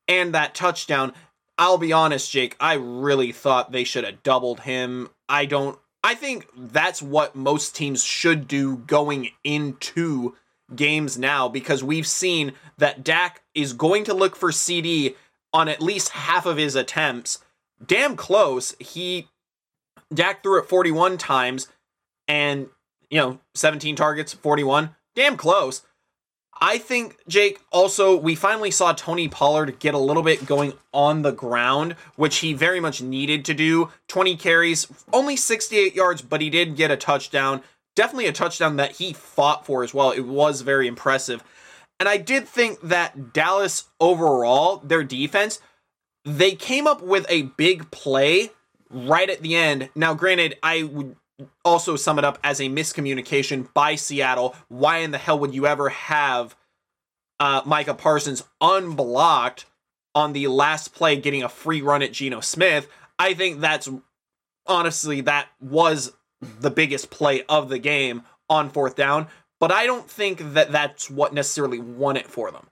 and that touchdown. I'll be honest, Jake, I really thought they should have doubled him. I don't I think that's what most teams should do going into games now because we've seen that Dak is going to look for CD on at least half of his attempts. Damn close. He Dak threw it 41 times and you know 17 targets 41 damn close i think jake also we finally saw tony pollard get a little bit going on the ground which he very much needed to do. 20 carries only 68 yards but he did get a touchdown. Definitely a touchdown that he fought for as well. It was very impressive. And i did think that dallas overall their defense they came up with a big play right at the end. Now granted i would also sum it up as a miscommunication by Seattle. Why in the hell would you ever have uh, Micah Parsons unblocked on the last play getting a free run at Geno Smith? I think that's honestly, that was the biggest play of the game on fourth down, but I don't think that that's what necessarily won it for them.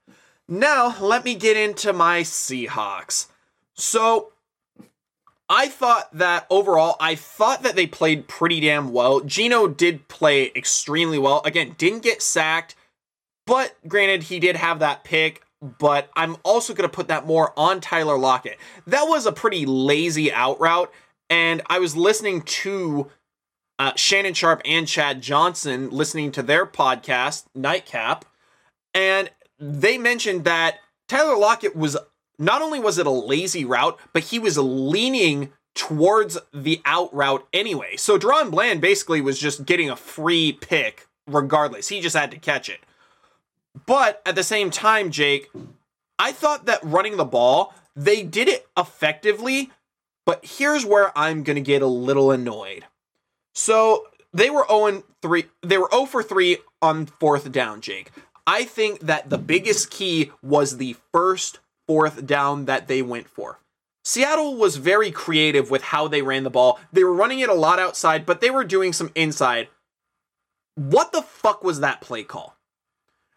Now, let me get into my Seahawks. So, I thought that overall, I thought that they played pretty damn well. Geno did play extremely well. Again, didn't get sacked, but granted, he did have that pick. But I'm also going to put that more on Tyler Lockett. That was a pretty lazy out route. And I was listening to uh, Shannon Sharpe and Chad Johnson listening to their podcast, Nightcap. And they mentioned that Tyler Lockett was not only was it a lazy route, but he was leaning towards the out route anyway. So DaRon Bland basically was just getting a free pick regardless. He just had to catch it. But at the same time, Jake, I thought that running the ball, they did it effectively, but here's where I'm going to get a little annoyed. So they were 0 3. They were 0 for 3 on fourth down, Jake. I think that the biggest key was the first fourth down that they went for. Seattle was very creative with how they ran the ball. They were running it a lot outside, but they were doing some inside. What the fuck was that play call?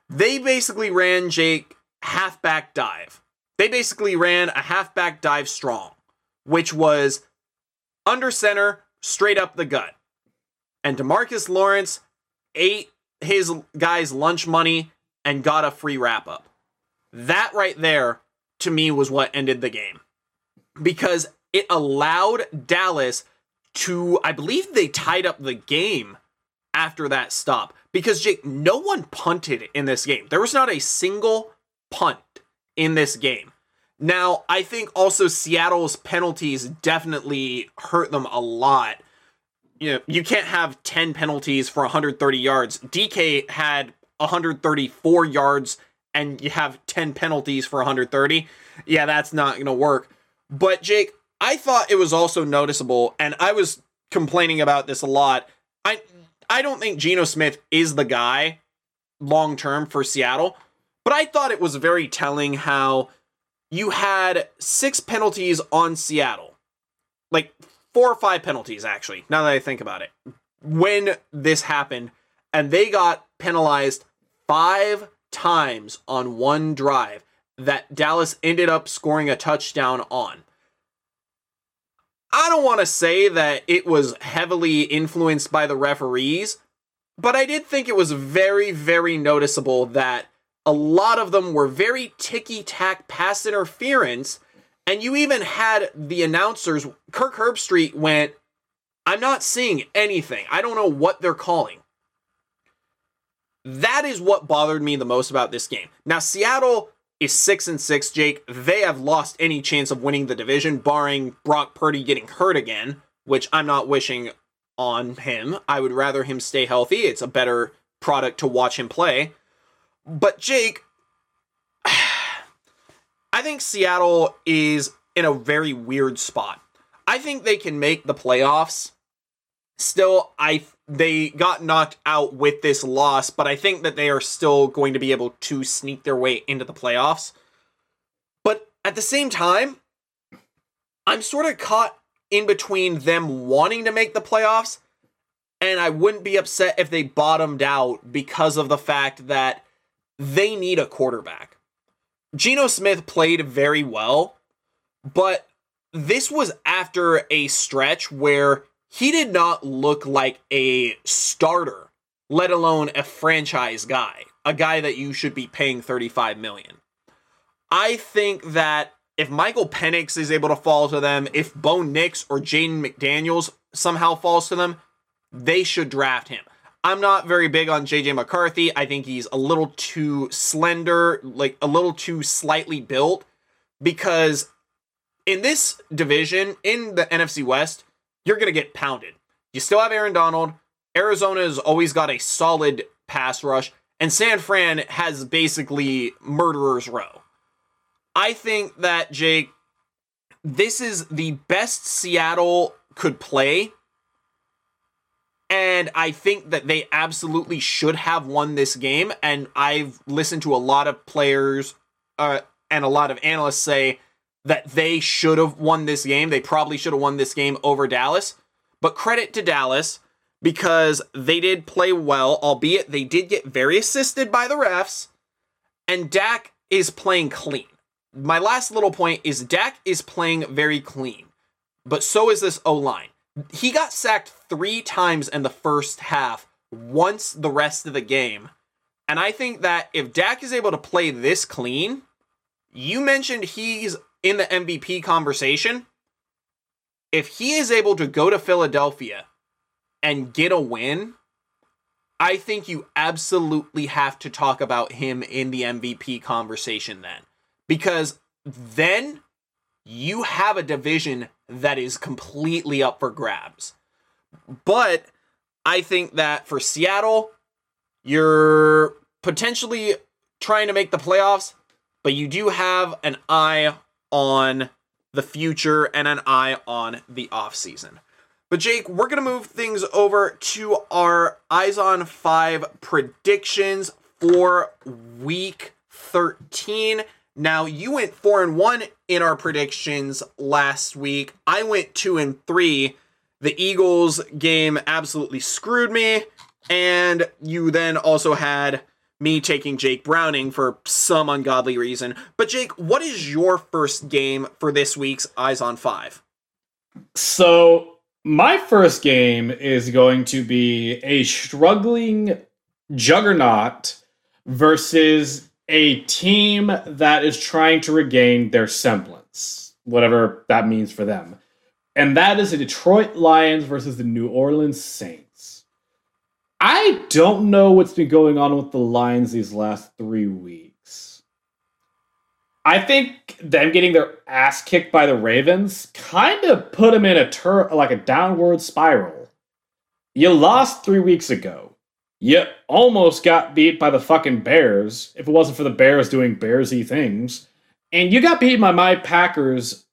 They basically ran Jake halfback dive. They basically ran a halfback dive strong, which was under center, straight up the gut. And DeMarcus Lawrence ate his guy's lunch money and got a free wrap up. That right there, to me, was what ended the game because it allowed Dallas to, I believe they tied up the game after that stop. Because, Jake, no one punted in this game. There was not a single punt in this game. Now, I think also Seattle's penalties definitely hurt them a lot. You know, you can't have 10 penalties for 130 yards. DK had 134 yards and you have 10 penalties for 130. Yeah, that's not going to work. But Jake, I thought it was also noticeable, and I was complaining about this a lot. I I don't think Geno Smith is the guy long term for Seattle, but I thought it was very telling how you had six penalties on Seattle. Like four or five penalties, actually, now that I think about it. When this happened, and they got penalized five times on one drive that Dallas ended up scoring a touchdown on. I don't want to say that it was heavily influenced by the referees, but I did think it was very, very noticeable that a lot of them were very ticky tack pass interference. And you even had the announcers, Kirk Herbstreit went, I'm not seeing anything. I don't know what they're calling. That is what bothered me the most about this game. Now, Seattle is six and six, Jake. They have lost any chance of winning the division, barring Brock Purdy getting hurt again, which I'm not wishing on him. I would rather him stay healthy. It's a better product to watch him play. But Jake, [SIGHS] I think Seattle is in a very weird spot. I think they can make the playoffs. Still, I they got knocked out with this loss, but I think that they are still going to be able to sneak their way into the playoffs. But at the same time, I'm sort of caught in between them wanting to make the playoffs and I wouldn't be upset if they bottomed out because of the fact that they need a quarterback. Geno Smith played very well, but this was after a stretch where he did not look like a starter, let alone a franchise guy, a guy that you should be paying 35 million. I think that if Michael Penix is able to fall to them, if Bo Nix or Jaden McDaniels somehow falls to them, they should draft him. I'm not very big on JJ McCarthy. I think he's a little too slender, like a little too slightly built because in this division in the NFC West, you're going to get pounded. You still have Aaron Donald. Arizona has always got a solid pass rush, and San Fran has basically murderer's row. I think that, Jake, this is the best Seattle could play. And I think that they absolutely should have won this game. And I've listened to a lot of players uh, and a lot of analysts say that they should have won this game. They probably should have won this game over Dallas. But credit to Dallas because they did play well, albeit they did get very assisted by the refs. And Dak is playing clean. My last little point is Dak is playing very clean, but so is this O line. He got sacked three times in the first half, once the rest of the game. And I think that if Dak is able to play this clean, you mentioned he's in the MVP conversation, if he is able to go to Philadelphia and get a win, I think you absolutely have to talk about him in the MVP conversation then. Because then you have a division that is completely up for grabs. But I think that for Seattle, you're potentially trying to make the playoffs, but you do have an eye on the future and an eye on the offseason. But Jake, we're going to move things over to our Eyes on 5 predictions for week 13. Now, you went 4 and 1 in our predictions last week. I went 2 and 3. The Eagles game absolutely screwed me, and you then also had me taking Jake Browning for some ungodly reason. But Jake, what is your first game for this week's Eyes on 5? So, my first game is going to be a struggling juggernaut versus a team that is trying to regain their semblance, whatever that means for them. And that is the Detroit Lions versus the New Orleans Saints. I don't know what's been going on with the Lions these last three weeks. I think them getting their ass kicked by the Ravens kind of put them in a tur- like a downward spiral. You lost three weeks ago. You almost got beat by the fucking Bears if it wasn't for the Bears doing Bearsy things. And you got beat by my Packers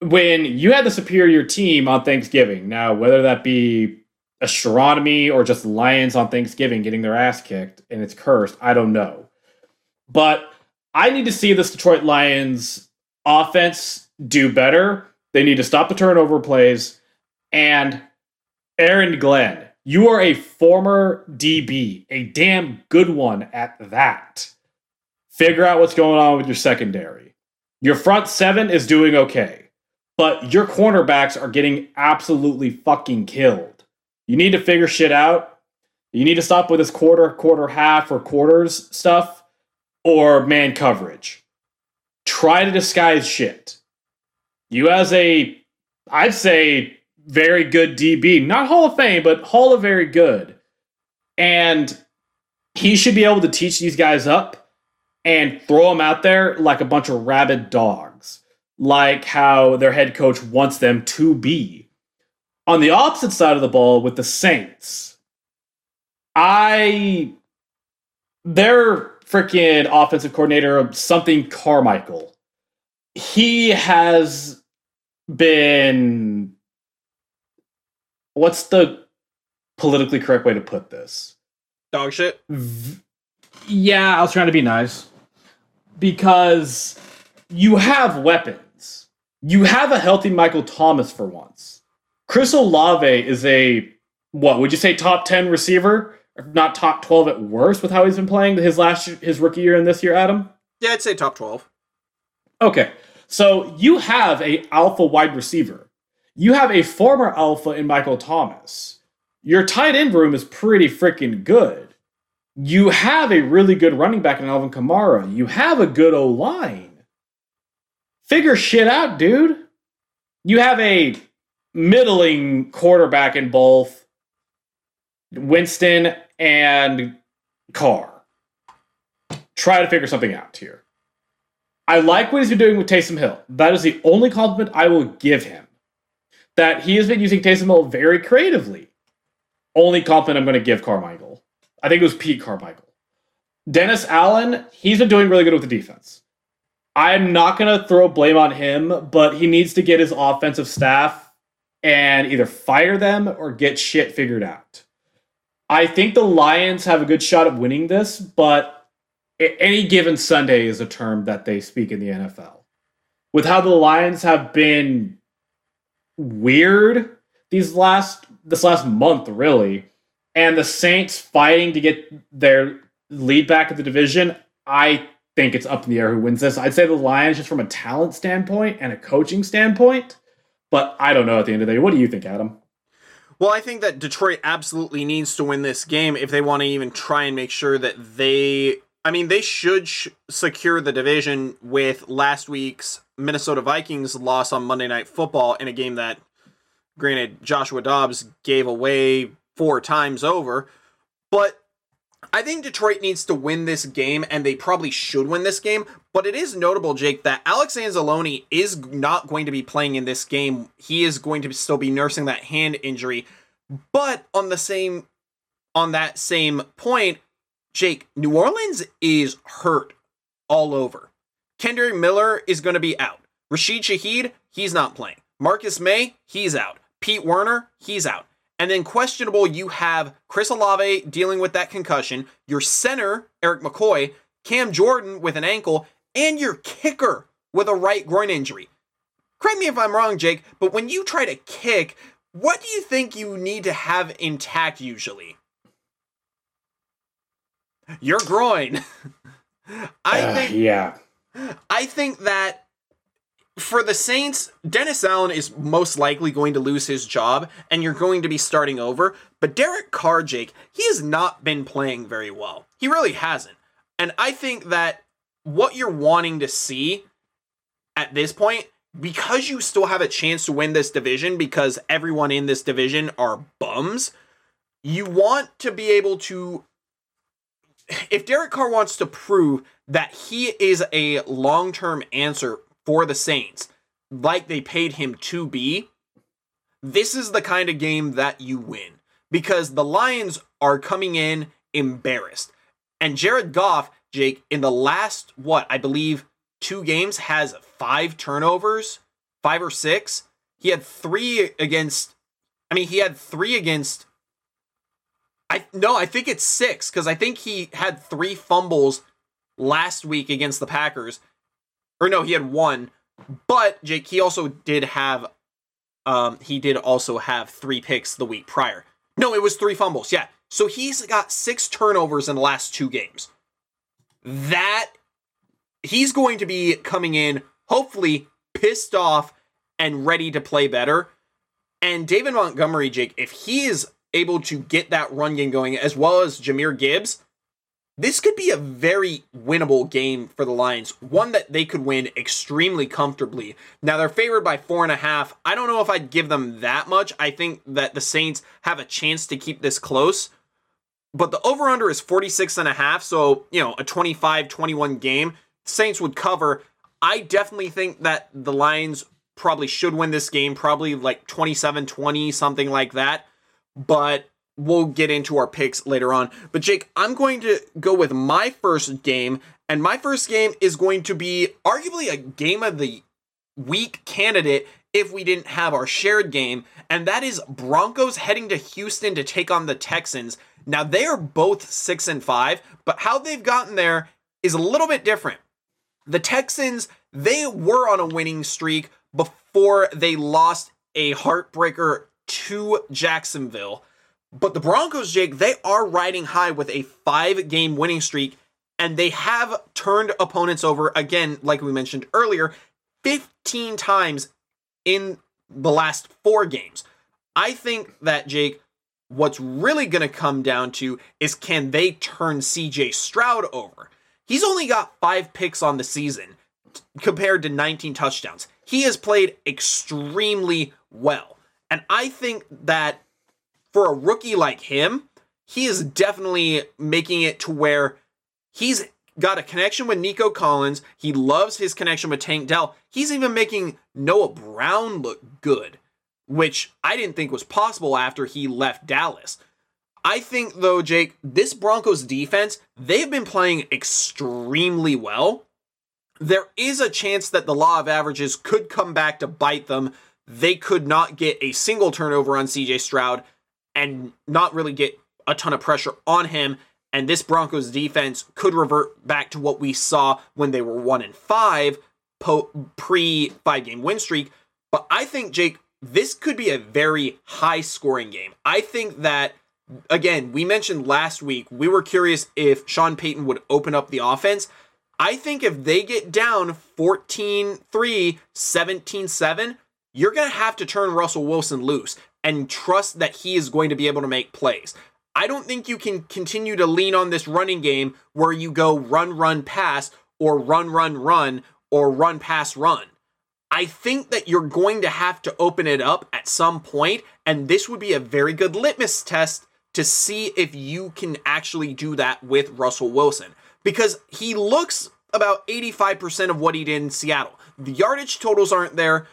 when you had the superior team on Thanksgiving. Now, whether that be astronomy or just Lions on Thanksgiving getting their ass kicked and it's cursed, I don't know. But I need to see this Detroit Lions offense do better. They need to stop the turnover plays. And Aaron Glenn, you are a former DB, a damn good one at that. Figure out what's going on with your secondary. Your front seven is doing okay, but your cornerbacks are getting absolutely fucking killed. You need to figure shit out. You need to stop with this quarter, quarter, half, or quarters stuff, or man coverage. Try to disguise shit. You, as a, I'd say, very good DB, not Hall of Fame, but Hall of Very Good. And he should be able to teach these guys up and throw them out there like a bunch of rabid dogs, like how their head coach wants them to be. On the opposite side of the ball with the Saints, I their freaking offensive coordinator, something Carmichael, he has been what's the politically correct way to put this? Dog shit. V- yeah, I was trying to be nice because you have weapons. You have a healthy Michael Thomas for once. Chris Olave is a what would you say top ten receiver, if not top twelve at worst, with how he's been playing his last his rookie year and this year, Adam. Yeah, I'd say top twelve. Okay, so you have a alpha wide receiver. You have a former alpha in Michael Thomas. Your tight end room is pretty freaking good. You have a really good running back in Alvin Kamara. You have a good O line. Figure shit out, dude. You have a middling quarterback in both Winston and Carr. Try to figure something out here. I like what he's been doing with Taysom Hill. That is the only compliment I will give him. That he has been using Taysom Hill very creatively. Only compliment I'm going to give Carmichael. I think it was Pete Carmichael. Dennis Allen, he's been doing really good with the defense. I'm not going to throw blame on him, but he needs to get his offensive staff and either fire them or get shit figured out. I think the Lions have a good shot at winning this, but any given Sunday is a term that they speak in the NFL. With how the Lions have been weird these last this last month, really, and the Saints fighting to get their lead back in the division, I think it's up in the air who wins this. I'd say the Lions just from a talent standpoint and a coaching standpoint, but I don't know at the end of the day. What do you think, Adam? Well, I think that Detroit absolutely needs to win this game if they want to even try and make sure that they. I mean, they should sh- secure the division with last week's Minnesota Vikings loss on Monday Night Football in a game that, granted, Joshua Dobbs gave away four times over. But I think Detroit needs to win this game, and they probably should win this game. But it is notable, Jake, that Alex Anzalone is not going to be playing in this game. He is going to still be nursing that hand injury. But on the same, on that same point, Jake, New Orleans is hurt all over. Kendre Miller is going to be out. Rashid Shaheed, he's not playing. Marcus Maye, he's out. Pete Werner, he's out. And then questionable, you have Chris Olave dealing with that concussion, your center, Erik McCoy, Cam Jordan with an ankle, and your kicker with a right groin injury. Correct me if I'm wrong, Jake, but when you try to kick, what do you think you need to have intact usually? Your groin. [LAUGHS] I Uh, think yeah. I think that for the Saints, Dennis Allen is most likely going to lose his job and you're going to be starting over. But Derek Carr, Jake, he has not been playing very well. He really hasn't. And I think that what you're wanting to see at this point, because you still have a chance to win this division, because everyone in this division are bums, you want to be able to. If Derek Carr wants to prove that he is a long term answer for the Saints, like they paid him to be, this is the kind of game that you win because the Lions are coming in embarrassed. And Jared Goff, Jake, in the last, what, I believe, two games has five turnovers, five or six. He had three against, I mean, he had three against, I no, I think it's six because I think he had three fumbles last week against the Packers. Or no, he had one. But Jake, he also did have um he did also have three picks the week prior. No, it was three fumbles. Yeah. So he's got six turnovers in the last two games. That he's going to be coming in hopefully pissed off and ready to play better. And David Montgomery, Jake, if he is able to get that run game going as well as Jahmyr Gibbs, this could be a very winnable game for the Lions. One that they could win extremely comfortably. Now they're favored by four and a half. I don't know if I'd give them that much. I think that the Saints have a chance to keep this close. But the over under is 46 and a half. So, you know, a 25 21 game. Saints would cover. I definitely think that the Lions probably should win this game, probably like 27 20, something like that. But we'll get into our picks later on. But Jake, I'm going to go with my first game, and my first game is going to be arguably a game of the week candidate if we didn't have our shared game, and that is Broncos heading to Houston to take on the Texans. Now they are both 6 and 5, but how they've gotten there is a little bit different. The Texans, they were on a winning streak before they lost a heartbreaker to Jacksonville. But the Broncos, Jake, they are riding high with a five game winning streak, and they have turned opponents over again, like we mentioned earlier, 15 times in the last four games. I think that, Jake, what's really going to come down to is can they turn CJ Stroud over? He's only got five picks on the season compared to 19 touchdowns. He has played extremely well. And I think that for a rookie like him, he is definitely making it to where he's got a connection with Nico Collins. He loves his connection with Tank Dell. He's even making Noah Brown look good, which I didn't think was possible after he left Dallas. I think though, Jake, this Broncos defense, they've been playing extremely well. There is a chance that the law of averages could come back to bite them. They could not get a single turnover on CJ Stroud and not really get a ton of pressure on him. And this Broncos defense could revert back to what we saw when they were one and five po- pre five game win streak. But I think Jake, this could be a very high scoring game. I think that again, we mentioned last week we were curious if Sean Payton would open up the offense. I think if they get down 14-3, 17-7, you're going to have to turn Russell Wilson loose and trust that he is going to be able to make plays. I don't think you can continue to lean on this running game where you go run, run, pass, or run, run, run, or run, pass, run. I think that you're going to have to open it up at some point, and this would be a very good litmus test to see if you can actually do that with Russell Wilson because he looks about 85% of what he did in Seattle. The yardage totals aren't there,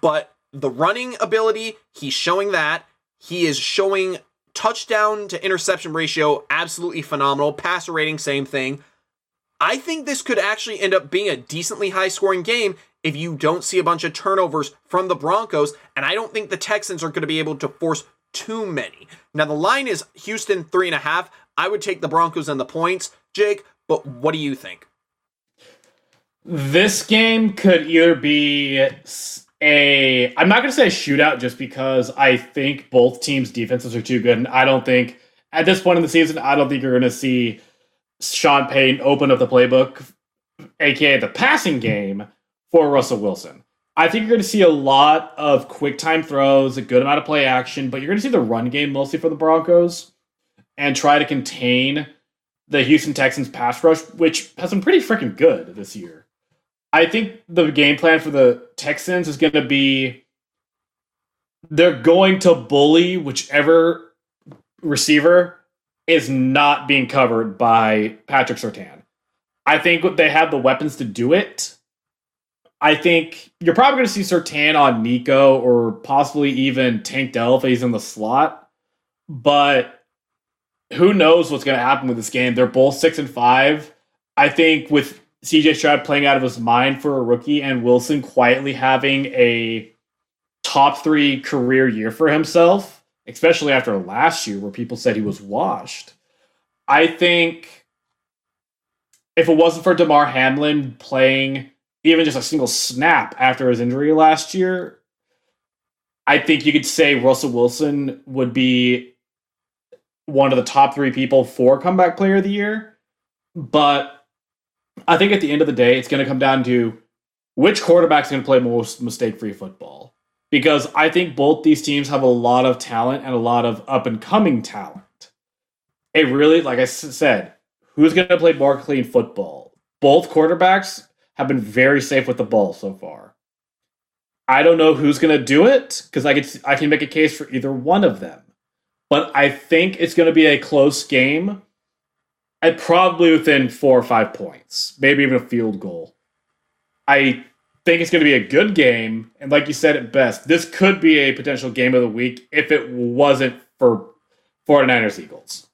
but the running ability, he's showing that. He is showing touchdown to interception ratio absolutely phenomenal. Passer rating, same thing. I think this could actually end up being a decently high scoring game if you don't see a bunch of turnovers from the Broncos. And I don't think the Texans are going to be able to force too many. Now, the line is Houston three and a half. I would take the Broncos and the points, Jake, but what do you think? This game could either be a I'm not going to say a shootout just because I think both teams' defenses are too good, and I don't think at this point in the season I don't think you're going to see Sean Payton open up the playbook, aka the passing game for Russell Wilson. I think you're going to see a lot of quick time throws, a good amount of play action, but you're going to see the run game mostly for the Broncos and try to contain the Houston Texans pass rush, which has been pretty freaking good this year. I think the game plan for the Texans is going to be they're going to bully whichever receiver is not being covered by Patrick Surtain. I think they have the weapons to do it. I think you're probably going to see Surtain on Nico or possibly even Tank Dell if he's in the slot. But who knows what's going to happen with this game? They're both six and five. I think with CJ Stroud playing out of his mind for a rookie and Wilson quietly having a top three career year for himself, especially after last year where people said he was washed. I think if it wasn't for Damar Hamlin playing even just a single snap after his injury last year, I think you could say Russell Wilson would be one of the top three people for comeback player of the year. But I think at the end of the day, it's going to come down to which quarterback's going to play most mistake free football. Because I think both these teams have a lot of talent and a lot of up and coming talent. It really, like I said, who's going to play more clean football? Both quarterbacks have been very safe with the ball so far. I don't know who's going to do it because I I can make a case for either one of them. But I think it's going to be a close game I probably within four or five points, maybe even a field goal. I think it's going to be a good game, and like you said at best, this could be a potential game of the week if it wasn't for 49ers Eagles.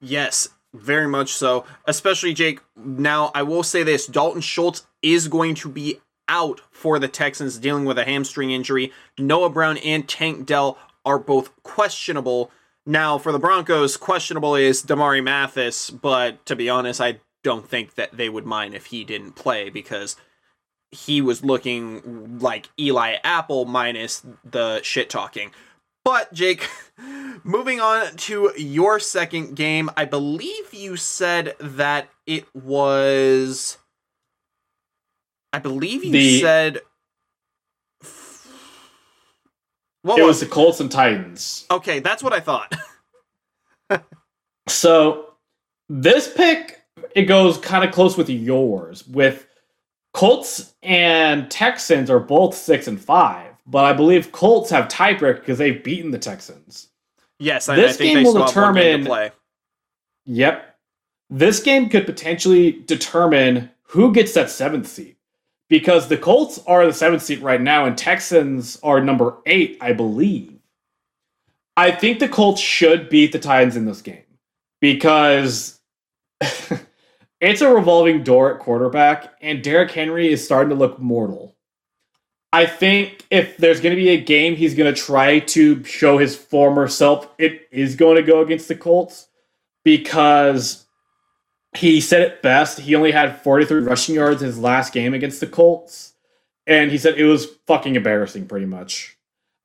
Yes, very much so. Especially Jake. Now, I will say this Dalton Schultz is going to be out for the Texans dealing with a hamstring injury. Noah Brown and Tank Dell are both questionable. Now, for the Broncos, questionable is Damarri Mathis, but to be honest, I don't think that they would mind if he didn't play because he was looking like Eli Apple minus the shit talking. But, Jake, [LAUGHS] moving on to your second game, I believe you said that it was. I believe you the... said what it was, was the Colts and Titans. Okay, that's what I thought. [LAUGHS] so this pick it goes kind of close with yours. With Colts and Texans are both six and five, but I believe Colts have tiebreaker because they've beaten the Texans. Yes, I, this I game will determine. Game yep, this game could potentially determine who gets that seventh seed because the Colts are the seventh seed right now, and Texans are number eight, I believe. I think the Colts should beat the Titans in this game because [LAUGHS] it's a revolving door at quarterback, and Derrick Henry is starting to look mortal. I think if there's going to be a game he's going to try to show his former self, it is going to go against the Colts because he said it best. He only had 43 rushing yards his last game against the Colts. And he said it was fucking embarrassing, pretty much.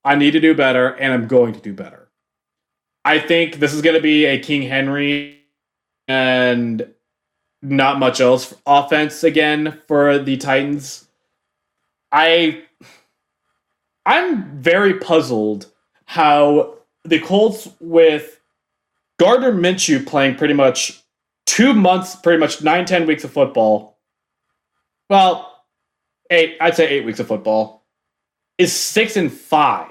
I need to do better, and I'm going to do better. I think this is going to be a King Henry and not much else offense again for the Titans. I I'm very puzzled how the Colts with Gardner Minshew playing pretty much two months, pretty much nine, ten weeks of football. Well, eight, I'd say eight weeks of football is six and five.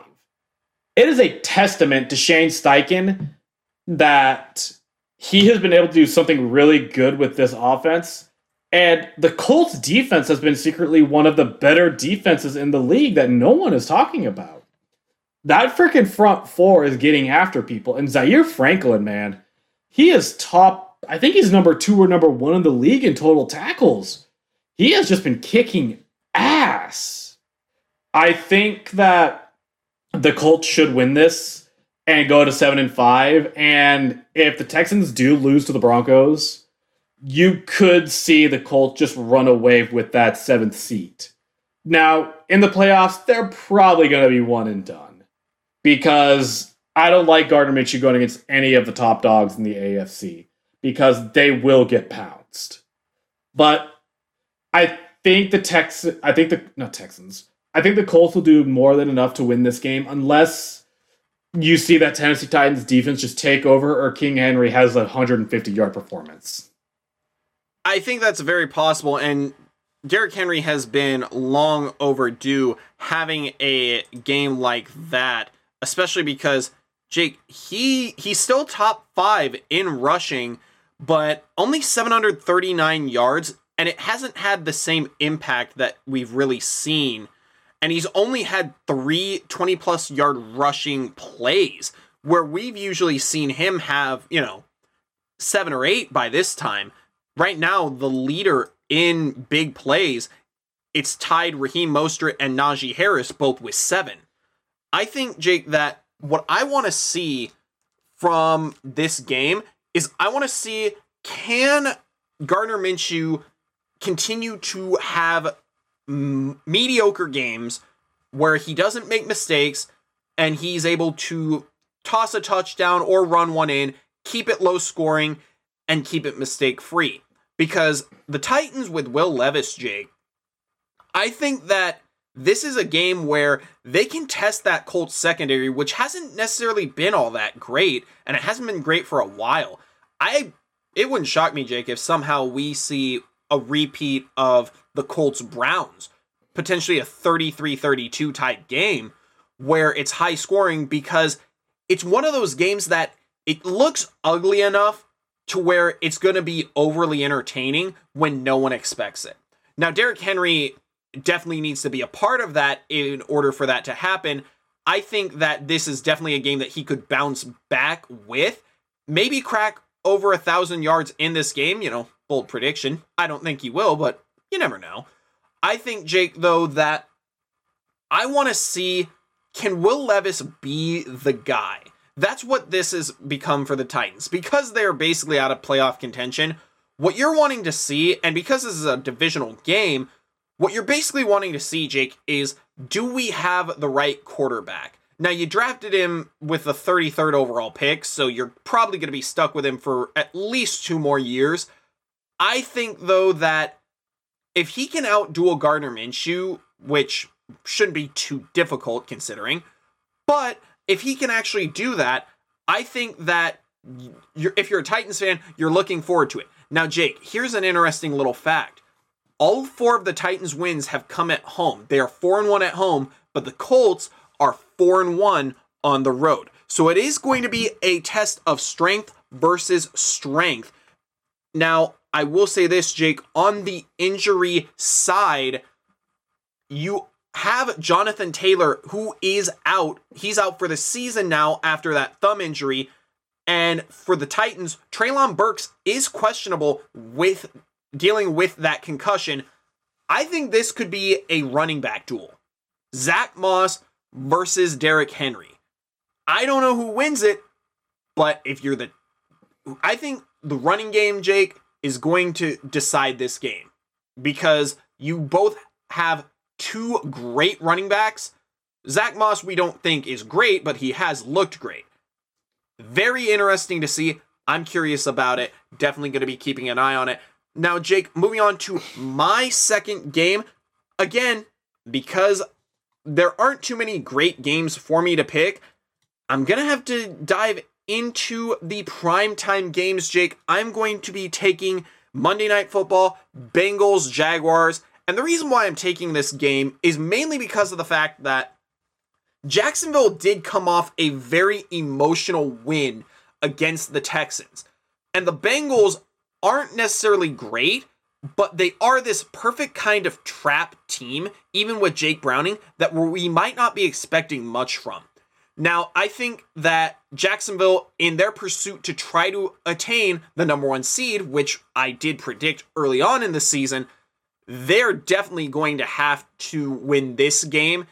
It is a testament to Shane Steichen that he has been able to do something really good with this offense. And the Colts defense has been secretly one of the better defenses in the league that no one is talking about. That freaking front four is getting after people. And Zaire Franklin, man, he is top. I think he's number two or number one in the league in total tackles. He has just been kicking ass. I think that the Colts should win this and go to seven and five. And if the Texans do lose to the Broncos, you could see the Colts just run away with that seventh seat. Now, in the playoffs, they're probably going to be one and done because I don't like Gardner Minshew going against any of the top dogs in the AFC because they will get pounced. But I think the Tex, I think the not Texans, I think the Colts will do more than enough to win this game unless you see that Tennessee Titans defense just take over or King Henry has a 150 yard performance. I think that's very possible, and Derrick Henry has been long overdue having a game like that, especially because Jake he he's still top five in rushing, but only 739 yards, and it hasn't had the same impact that we've really seen. And he's only had three 20 plus yard rushing plays, where we've usually seen him have, you know, seven or eight by this time right now the leader in big plays. It's tied Raheem Mostert and Najee Harris both with seven. I think Jake that what I want to see from this game is I want to see can Gardner Minshew continue to have m- mediocre games where he doesn't make mistakes and he's able to toss a touchdown or run one in, keep it low scoring, and keep it mistake free? Because the Titans with Will Levis, Jake, I think that this is a game where they can test that Colts secondary, which hasn't necessarily been all that great, and it hasn't been great for a while. I it wouldn't shock me, Jake, if somehow we see a repeat of the Colts Browns, potentially a 33-32 type game where it's high scoring because it's one of those games that it looks ugly enough to where it's going to be overly entertaining when no one expects it. Now, Derrick Henry definitely needs to be a part of that in order for that to happen. I think that this is definitely a game that he could bounce back with, maybe crack over a thousand yards in this game. You know, bold prediction. I don't think he will, but you never know. I think, Jake, though, that I want to see can Will Levis be the guy? That's what this has become for the Titans. Because they're basically out of playoff contention, what you're wanting to see, and because this is a divisional game, what you're basically wanting to see, Jake, is do we have the right quarterback? Now, you drafted him with the 33rd overall pick, so you're probably going to be stuck with him for at least two more years. I think, though, that if he can outduel Gardner Minshew, which shouldn't be too difficult considering, but if he can actually do that, I think that you're, if you're a Titans fan, you're looking forward to it. Now, Jake, here's an interesting little fact. All four of the Titans' wins have come at home. They are 4 and 1 at home, but the Colts are 4 and 1 on the road. So it is going to be a test of strength versus strength. Now, I will say this, Jake, on the injury side, you have Jonathan Taylor, who is out. He's out for the season now after that thumb injury. And for the Titans, Treylon Burks is questionable with dealing with that concussion. I think this could be a running back duel. Zach Moss versus Derrick Henry. I don't know who wins it, but if you're the. I think the running game, Jake, is going to decide this game because you both have two great running backs. Zach Moss, we don't think is great, but he has looked great. Very interesting to see. I'm curious about it. Definitely going to be keeping an eye on it. Now, Jake, moving on to my second game. Again, because there aren't too many great games for me to pick, I'm going to have to dive into the primetime games, Jake. I'm going to be taking Monday Night Football, Bengals, Jaguars. And the reason why I'm taking this game is mainly because of the fact that Jacksonville did come off a very emotional win against the Texans. And the Bengals aren't necessarily great, but they are this perfect kind of trap team, even with Jake Browning, that we might not be expecting much from. Now, I think that Jacksonville, in their pursuit to try to attain the number one seed, which I did predict early on in the season, they're definitely going to have to win this game.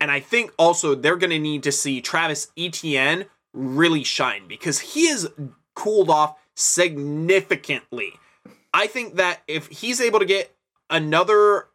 And I think also they're going to need to see Travis Etienne really shine because he has cooled off significantly. I think that if he's able to get another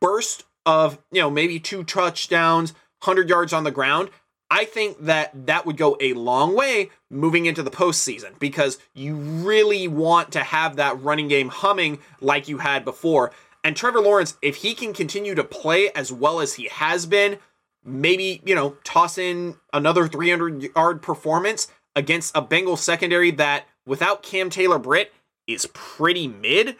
burst of, you know, maybe two touchdowns, 100 yards on the ground, I think that that would go a long way moving into the postseason because you really want to have that running game humming like you had before. And Trevor Lawrence, if he can continue to play as well as he has been, maybe, you know, toss in another 300 yard performance against a Bengals secondary that without Cam Taylor Britt is pretty mid,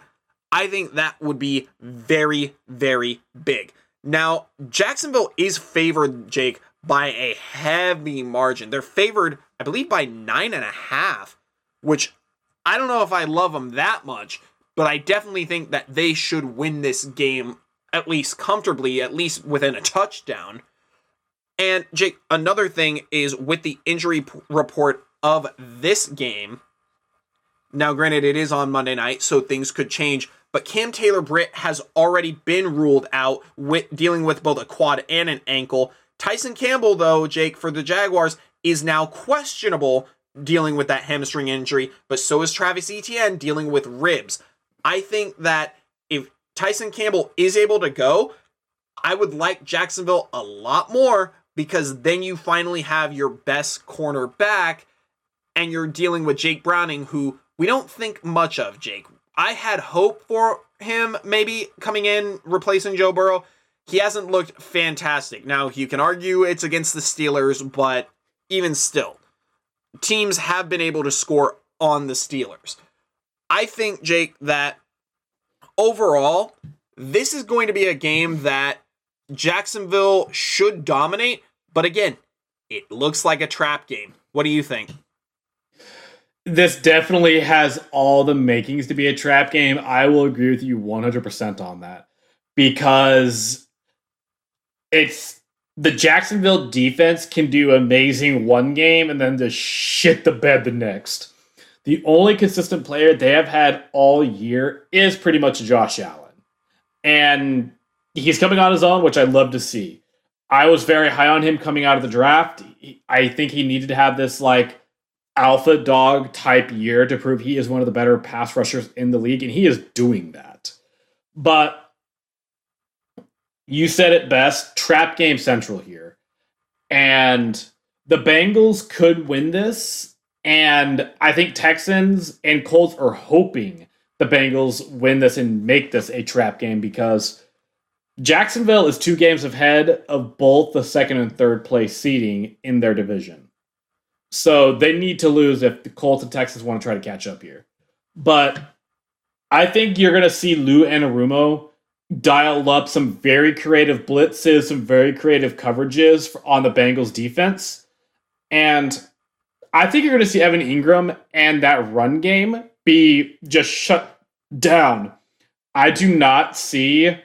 I think that would be very, very big. Now, Jacksonville is favored, Jake, by a heavy margin. They're favored, I believe, by nine and a half, which I don't know if I love them that much, but I definitely think that they should win this game at least comfortably, at least within a touchdown. And Jake, another thing is with the injury p- report of this game. Now, granted, it is on Monday night, so things could change. But Cam Taylor Britt has already been ruled out with dealing with both a quad and an ankle. Tyson Campbell, though, Jake, for the Jaguars, is now questionable dealing with that hamstring injury, but so is Travis Etienne dealing with ribs. I think that if Tyson Campbell is able to go, I would like Jacksonville a lot more because then you finally have your best corner back and you're dealing with Jake Browning, who we don't think much of, Jake. I had hope for him maybe coming in, replacing Joe Burrow. He hasn't looked fantastic. Now, you can argue it's against the Steelers, but even still, teams have been able to score on the Steelers. I think, Jake, that overall, this is going to be a game that Jacksonville should dominate. But again, it looks like a trap game. What do you think? This definitely has all the makings to be a trap game. I will agree with you 100% on that because it's the Jacksonville defense can do amazing one game and then just shit the bed the next. The only consistent player they have had all year is pretty much Josh Allen. And he's coming on his own, which I love to see. I was very high on him coming out of the draft. I think he needed to have this like alpha dog type year to prove he is one of the better pass rushers in the league, and he is doing that. But you said it best trap game central here. And the Bengals could win this. And I think Texans and Colts are hoping the Bengals win this and make this a trap game because Jacksonville is two games ahead of both the second and third place seeding in their division. So they need to lose if the Colts and Texans want to try to catch up here. But I think you're going to see Lou Anarumo dial up some very creative blitzes, some very creative coverages on the Bengals defense. And I think you're going to see Evan Ingram and that run game be just shut down. I do not see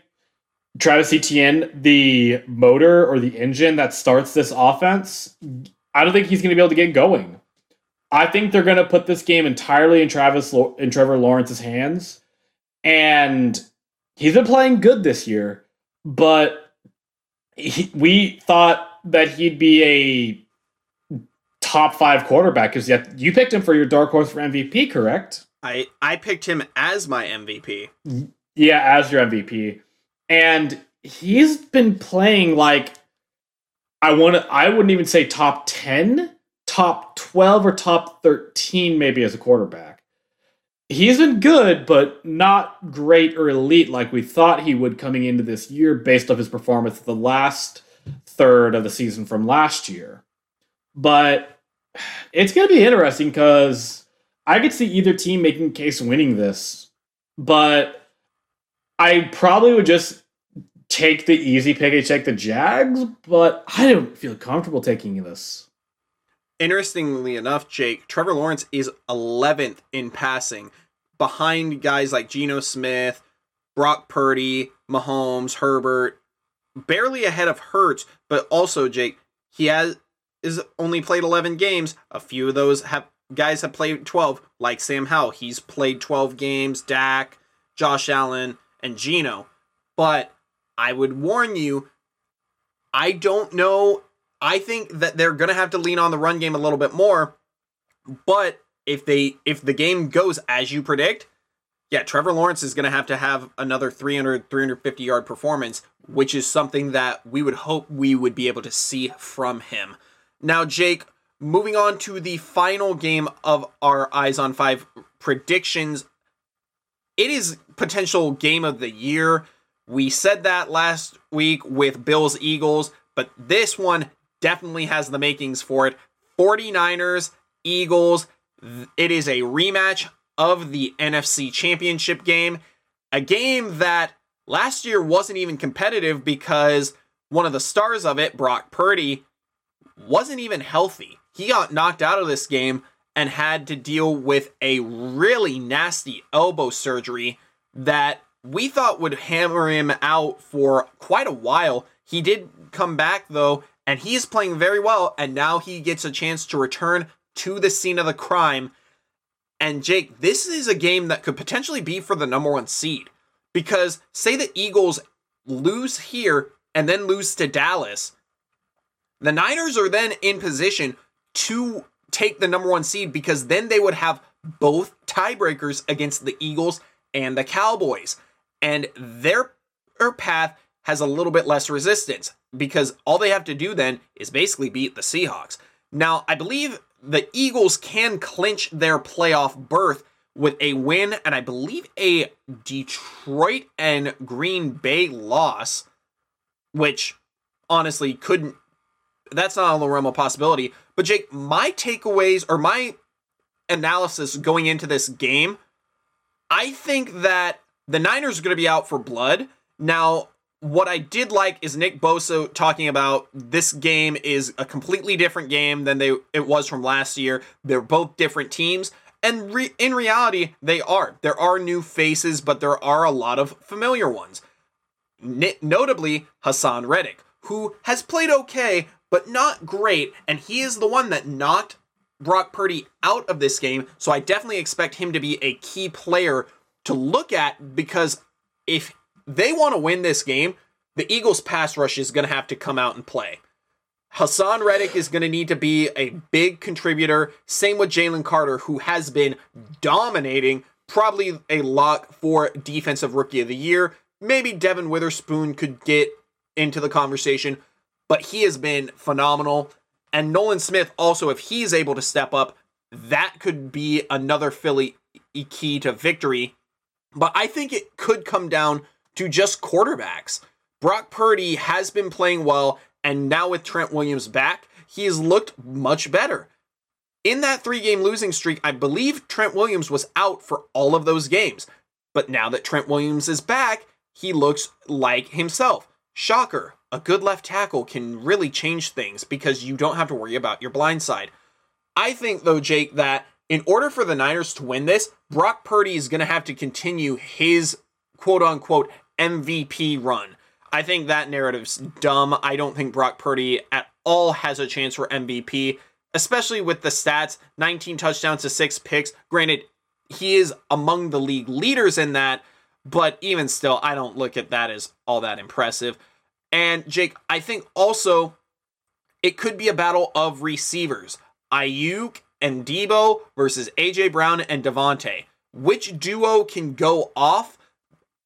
Travis Etienne the motor or the engine that starts this offense. I don't think he's going to be able to get going. I think they're going to put this game entirely in Travis in Trevor Lawrence's hands, and he's been playing good this year. But he, we thought that he'd be a top five quarterback because you picked him for your dark horse for MVP, correct? I I picked him as my MVP. Yeah, as your MVP, and he's been playing like I want to. I wouldn't even say top ten, top twelve or top thirteen, maybe as a quarterback. He's been good, but not great or elite like we thought he would coming into this year, based off his performance the last third of the season from last year. But it's going to be interesting because I could see either team making case winning this, but I probably would just take the easy pick and take the Jags, but I don't feel comfortable taking this. interestingly enough, Jake, Trevor Lawrence is 11th in passing behind guys like Geno Smith, Brock Purdy, Mahomes, Herbert, barely ahead of Hurts, but also Jake, he has is only played 11 games. A few of those have guys have played 12, like Sam Howell. He's played 12 games, Dak, Josh Allen, and Geno. But I would warn you, I don't know. I think that they're going to have to lean on the run game a little bit more. But if they if the game goes as you predict, yeah, Trevor Lawrence is going to have to have another 300 350 yard performance, which is something that we would hope we would be able to see from him. Now, Jake, moving on to the final game of our Eyes on 5 predictions. It is potential game of the year. We said that last week with Bills Eagles, but this one definitely has the makings for it. 49ers, Eagles. It is a rematch of the NFC Championship game. A game that last year wasn't even competitive because one of the stars of it, Brock Purdy, wasn't even healthy. He got knocked out of this game and had to deal with a really nasty elbow surgery that we thought would hammer him out for quite a while. He did come back though, and he is playing very well, and now he gets a chance to return to the scene of the crime. And Jake, this is a game that could potentially be for the number one seed. Because say the Eagles lose here and then lose to Dallas, the Niners are then in position to take the number one seed because then they would have both tiebreakers against the Eagles and the Cowboys. And their path has a little bit less resistance because all they have to do then is basically beat the Seahawks. Now, I believe the Eagles can clinch their playoff berth with a win and I believe a Detroit and Green Bay loss, which honestly couldn't that's not on the realm of possibility. But Jake, my takeaways or my analysis going into this game, I think that the Niners are going to be out for blood. Now, what I did like is Nick Bosa talking about this game is a completely different game than they it was from last year. They're both different teams. And re- in reality, they are. There are new faces, but there are a lot of familiar ones. N- notably, Haason Reddick, who has played okay, but not great. And he is the one that knocked Brock Purdy out of this game. So I definitely expect him to be a key player to look at because if they want to win this game, the Eagles' pass rush is going to have to come out and play. Haason Reddick is going to need to be a big contributor. Same with Jalen Carter, who has been dominating, probably a lock for Defensive Rookie of the Year. Maybe Devon Witherspoon could get into the conversation, but he has been phenomenal. And Nolan Smith also, if he's able to step up, that could be another Philly key to victory. But I think it could come down to just quarterbacks. Brock Purdy has been playing well, and now with Trent Williams back, he has looked much better. In that three game losing streak, I believe Trent Williams was out for all of those games. But now that Trent Williams is back, he looks like himself. Shocker a good left tackle can really change things because you don't have to worry about your blind side. I think, though, Jake, that in order for the Niners to win this, Brock Purdy is going to have to continue his quote unquote MVP run. I think that narrative's dumb. I don't think Brock Purdy at all has a chance for MVP, especially with the stats 19 touchdowns to six picks. Granted, he is among the league leaders in that, but even still, I don't look at that as all that impressive. And Jake, I think also it could be a battle of receivers. Aiyuk and Deebo versus AJ Brown and DeVonta. Which duo can go off?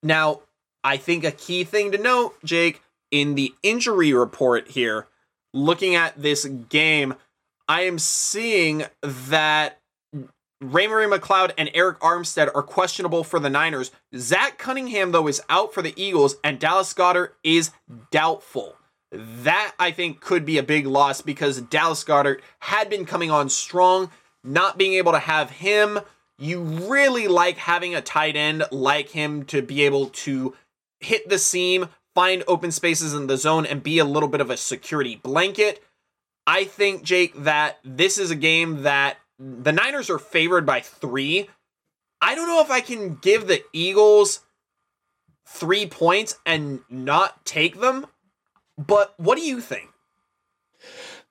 Now, I think a key thing to note, Jake, in the injury report here, looking at this game, I am seeing that Ray-Ray McCloud and Arik Armstead are questionable for the Niners. Zach Cunningham, though, is out for the Eagles, and Dallas Goedert is doubtful. That, I think, could be a big loss because Dallas Goedert had been coming on strong. Not being able to have him, you really like having a tight end like him to be able to hit the seam, find open spaces in the zone, and be a little bit of a security blanket. I think, Jake, that this is a game that the Niners are favored by three. I don't know if I can give the Eagles three points and not take them, but what do you think?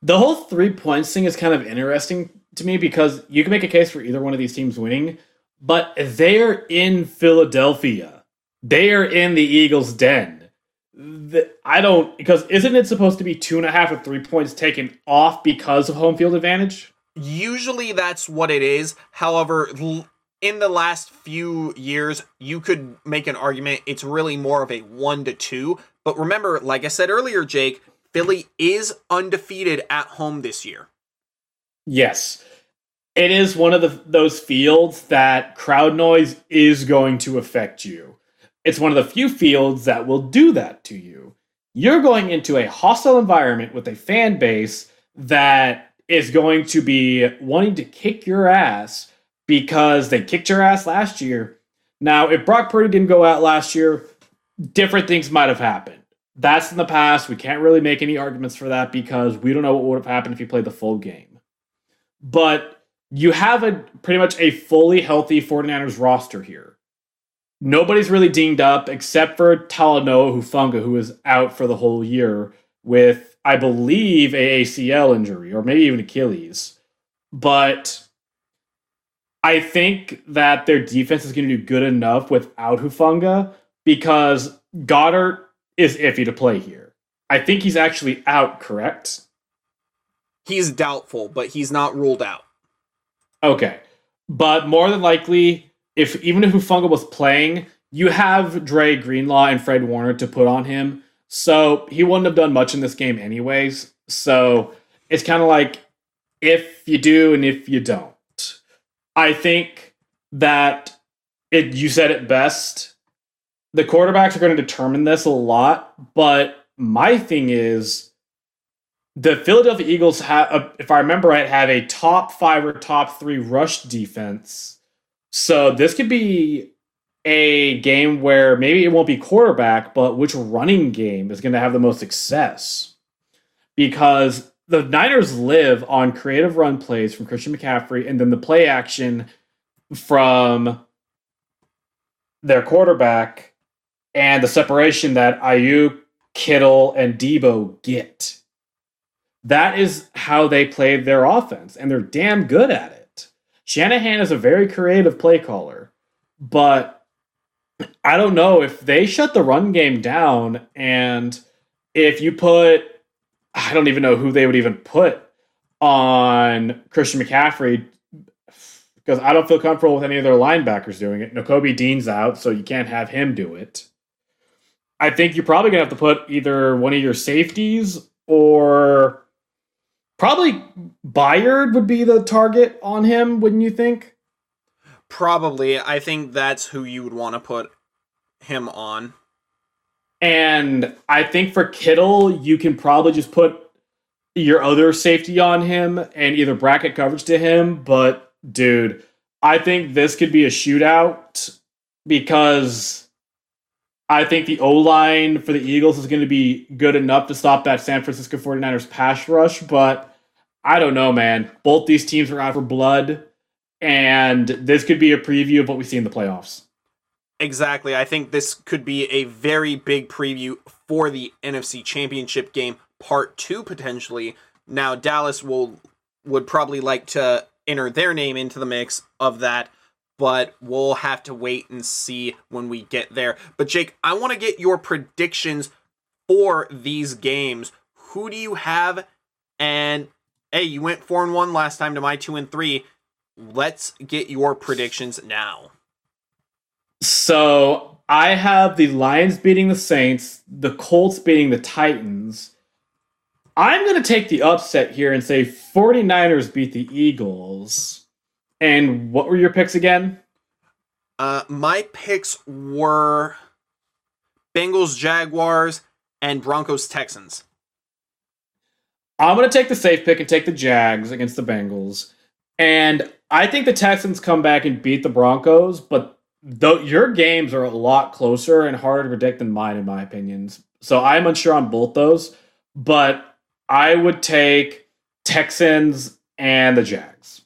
The whole three points thing is kind of interesting to me because you can make a case for either one of these teams winning, but they're in Philadelphia. They are in the Eagles' den. The, I don't because isn't it supposed to be two and a half or three points taken off because of home field advantage? Usually that's what it is. However, in the last few years, you could make an argument it's really more of a one to two. But remember, like I said earlier, Jake, Philly is undefeated at home this year. Yes. It is one of the, those fields that crowd noise is going to affect you. It's one of the few fields that will do that to you. You're going into a hostile environment with a fan base that is going to be wanting to kick your ass because they kicked your ass last year. Now, if Brock Purdy didn't go out last year, different things might have happened. That's in the past. We can't really make any arguments for that because we don't know what would have happened if he played the full game. But you have a pretty much a fully healthy 49ers roster here. Nobody's really dinged up except for Talanoa Hufanga, who is out for the whole year with, I believe, a ACL injury or maybe even Achilles. But I think that their defense is going to do good enough without Hufanga because Goedert is iffy to play here. I think he's actually out, correct? He's doubtful, but he's not ruled out. Okay. But more than likely, if even if Hufanga was playing, you have Dre Greenlaw and Fred Warner to put on him. So he wouldn't have done much in this game anyways. So it's kind of like if you do and if you don't. I think that it you said it best. The quarterbacks are going to determine this a lot, but my thing is the Philadelphia Eagles have, uh, if I remember right, have a top five or top three rush defense. So this could be a game where maybe it won't be quarterback, but which running game is going to have the most success? Because the Niners live on creative run plays from Christian McCaffrey and then the play action from their quarterback and the separation that Aiyuk, Kittle, and Deebo get. That is how they play their offense, and they're damn good at it. Shanahan is a very creative play caller, but I don't know if they shut the run game down and if you put I don't even know who they would even put on Christian McCaffrey because I don't feel comfortable with any of their linebackers doing it. Nakobe Dean's out, so you can't have him do it. I think you're probably gonna have to put either one of your safeties or probably Byard would be the target on him, wouldn't you think? Probably. I think that's who you would want to put him on. And I think for Kittle, you can probably just put your other safety on him and either bracket coverage to him. But dude, I think this could be a shootout because I think the O line for the Eagles is going to be good enough to stop that San Francisco 49ers pass rush. But I don't know, man. Both these teams are out for blood. And this could be a preview of what we see in the playoffs. Exactly. I think this could be a very big preview for the NFC Championship game, part two potentially. Now Dallas will would probably like to enter their name into the mix of that, but we'll have to wait and see when we get there. But Jake, I want to get your predictions for these games. Who do you have? And hey, you went four and one last time to my two and three. Let's get your predictions now. So I have the Lions beating the Saints, the Colts beating the Titans. I'm going to take the upset here and say 49ers beat the Eagles. And what were your picks again? Uh, my picks were Bengals, Jaguars, and Broncos, Texans. I'm going to take the safe pick and take the Jags against the Bengals. And I think the Texans come back and beat the Broncos, but though your games are a lot closer and harder to predict than mine, in my opinions. So I'm unsure on both those, but I would take Texans, and the Jags.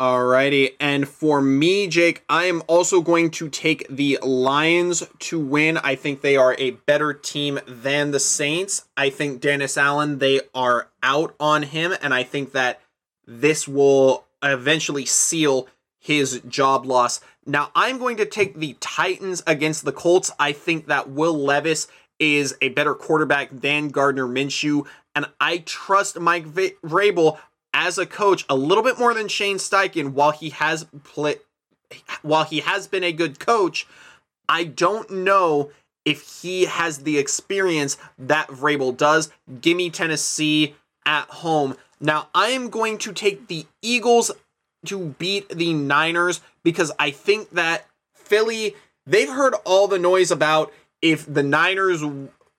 Alrighty, and for me, Jake, I am also going to take the Lions to win. I think they are a better team than the Saints. I think Dennis Allen, they are out on him, and I think that this will eventually seal his job loss. Now, I'm going to take the Titans against the Colts. I think that Will Levis is a better quarterback than Gardner Minshew, and I trust Mike Vrabel as a coach a little bit more than Shane Steichen while he has played while he has been a good coach, I don't know if he has the experience that Vrabel does. Give me Tennessee at home. Now, I am going to take the Eagles to beat the Niners because I think that Philly, they've heard all the noise about if the Niners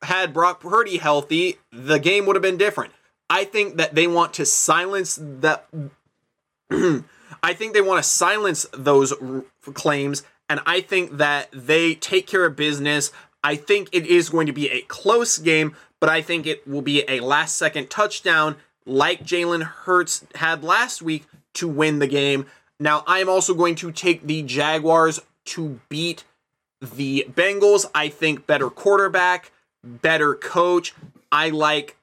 had Brock Purdy healthy, the game would have been different. I think that they want to silence that. [CLEARS THROAT] I think they want to silence those r- claims, and I think that they take care of business. I think it is going to be a close game, but I think it will be a last second touchdown like Jalen Hurts had last week to win the game. Now, I am also going to take the Jaguars to beat the Bengals. I think better quarterback, better coach. I like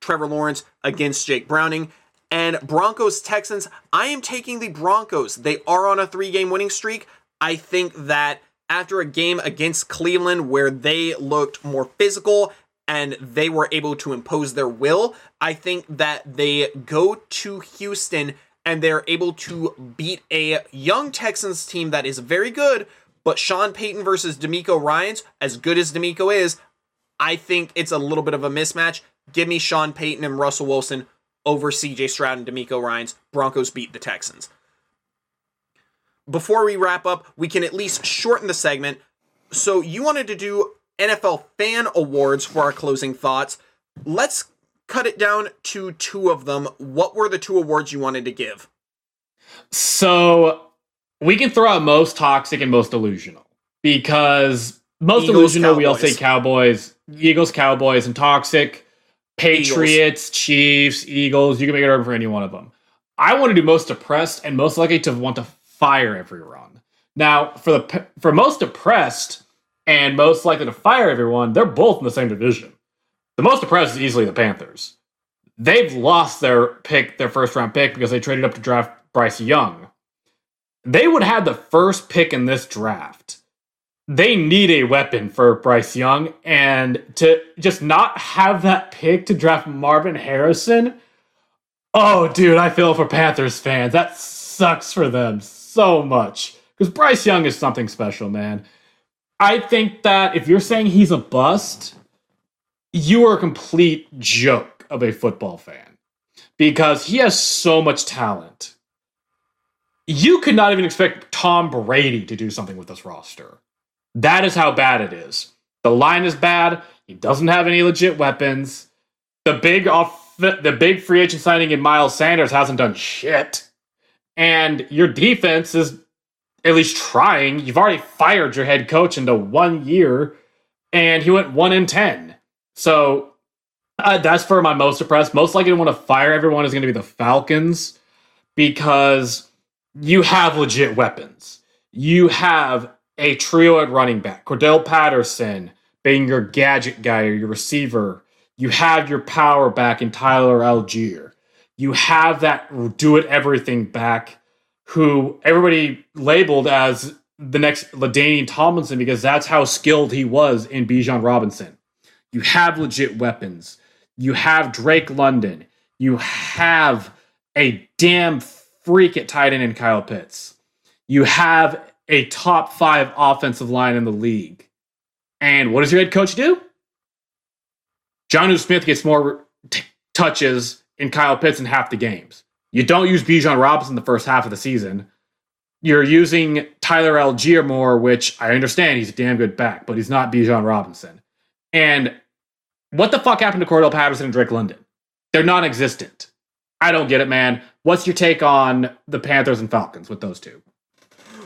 Trevor Lawrence against Jake Browning. And Broncos Texans, I am taking the Broncos. They are on a three game winning streak. I think that after a game against Cleveland where they looked more physical and they were able to impose their will, I think that they go to Houston and they're able to beat a young Texans team that is very good. But Sean Payton versus DeMeco Ryans, as good as DeMeco is, I think it's a little bit of a mismatch. Give me Sean Payton and Russell Wilson over CJ Stroud and DeMeco Ryans. Broncos beat the Texans. Before we wrap up, we can at least shorten the segment. So you wanted to do NFL fan awards for our closing thoughts. Let's cut it down to two of them. What were the two awards you wanted to give? So we can throw out most toxic and most delusional because most Eagles, delusional Cowboys. we all say Cowboys, Eagles, Cowboys, and toxic Patriots, Eagles. Chiefs, Eagles. You can make it over for any one of them. I want to do most depressed and most likely to want to fire everyone. Now, for the for most depressed and most likely to fire everyone, they're both in the same division. The most depressed is easily the Panthers. They've lost their pick, their first round pick, because they traded up to draft Bryce Young. They would have the first pick in this draft they need a weapon for Bryce Young, and to just not have that pick to draft Marvin Harrison. Oh, dude, I feel for Panthers fans. That sucks for them so much because Bryce Young is something special, man. I think that if you're saying he's a bust, you are a complete joke of a football fan because he has so much talent. You could not even expect Tom Brady to do something with this roster. That is how bad it is. The line is bad. He doesn't have any legit weapons. The big off the big free agent signing in Miles Sanders hasn't done shit. And your defense is at least trying. You've already fired your head coach into one year, and he went one in ten. So uh, that's for my most depressed. Most likely to want to fire everyone is going to be the Falcons because you have legit weapons. You have a trio at running back, Cordarrelle Patterson being your gadget guy or your receiver. You have your power back in Tyler Allgeier. You have that do it everything back who everybody labeled as the next LaDainian Tomlinson because that's how skilled he was in Bijan Robinson. You have legit weapons. You have Drake London. You have a damn freak at tight end in Kyle Pitts. You have a top five offensive line in the league. And what does your head coach do? Jonnu Smith gets more t- touches in Kyle Pitts in half the games. You don't use Bijan Robinson the first half of the season. You're using Tyler Allgeier more, which I understand he's a damn good back, but he's not Bijan Robinson. And what the fuck happened to Cordarrelle Patterson and Drake London? They're non existent. I don't get it, man. What's your take on the Panthers and Falcons with those two?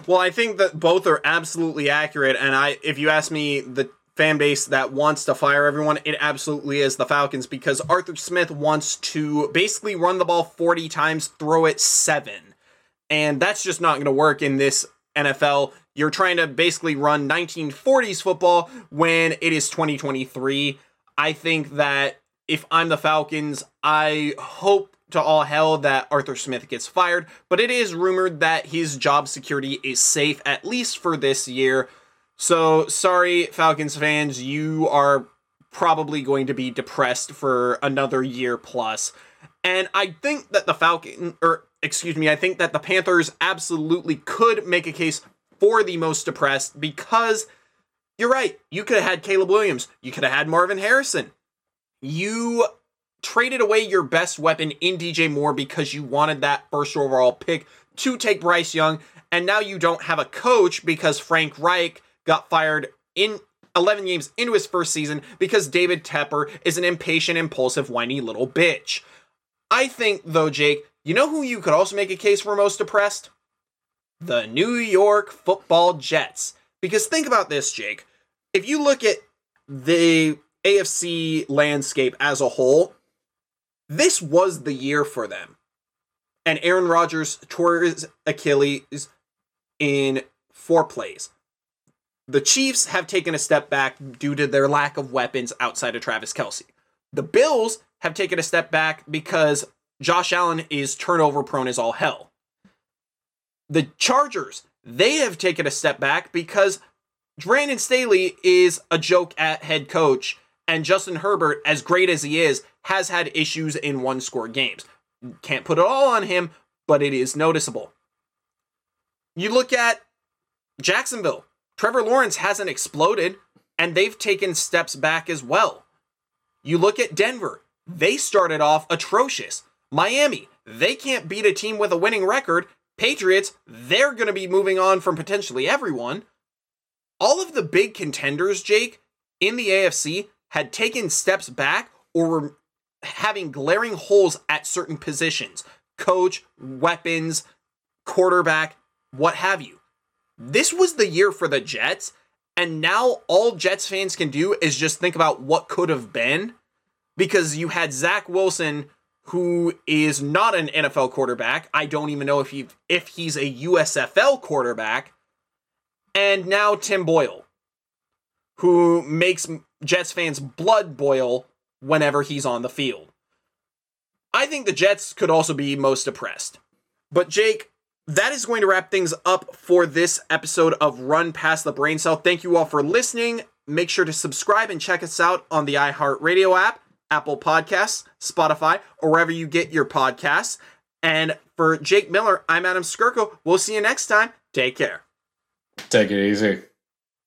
Well, I think that both are absolutely accurate, and I, if you ask me, the fan base that wants to fire everyone, it absolutely is the Falcons because Arthur Smith wants to basically run the ball 40 times, throw it seven. And that's just not going to work in this NFL. You're trying to basically run 1940s football when it is 2023. I think that if I'm the Falcons, I hope to all hell that Arthur Smith gets fired, but it is rumored that his job security is safe at least for this year. So, sorry, Falcons fans, you are probably going to be depressed for another year plus. And I think that the Falcon, or excuse me, I think that the Panthers absolutely could make a case for the most depressed because you're right. You could have had Caleb Williams. You could have had Marvin Harrison. You traded away your best weapon in DJ Moore because you wanted that first overall pick to take Bryce Young. And now you don't have a coach because Frank Reich got fired in 11 games into his first season because David Tepper is an impatient, impulsive, whiny little bitch. I think, though, Jake, you know who you could also make a case for most depressed? The New York football Jets. Because think about this, Jake. If you look at the AFC landscape as a whole, this was the year for them. And Aaron Rodgers tore his Achilles in four plays. The Chiefs have taken a step back due to their lack of weapons outside of Travis Kelce. The Bills have taken a step back because Josh Allen is turnover prone as all hell. The Chargers, they have taken a step back because Brandon Staley is a joke at head coach, and Justin Herbert, as great as he is, has had issues in one score games. Can't put it all on him, but it is noticeable. You look at Jacksonville, Trevor Lawrence hasn't exploded, and they've taken steps back as well. You look at Denver, they started off atrocious. Miami, they can't beat a team with a winning record. Patriots, they're going to be moving on from potentially everyone. All of the big contenders, Jake, in the AFC had taken steps back or were having glaring holes at certain positions coach, weapons, quarterback, what have you. This was the year for the Jets, and now all Jets fans can do is just think about what could have been because you had Zach Wilson, who is not an NFL quarterback. I don't even know if he if he's a USFL quarterback. And now Tim Boyle, who makes Jets fans' blood boil whenever he's on the field. I think the Jets could also be most depressed. But Jake, that is going to wrap things up for this episode of Run Pass the Braincell. Thank you all for listening. Make sure to subscribe and check us out on the iHeartRadio app, Apple Podcasts, Spotify, or wherever you get your podcasts. And for Jake Miller, I'm Adam Skirko. We'll see you next time. Take care. Take it easy.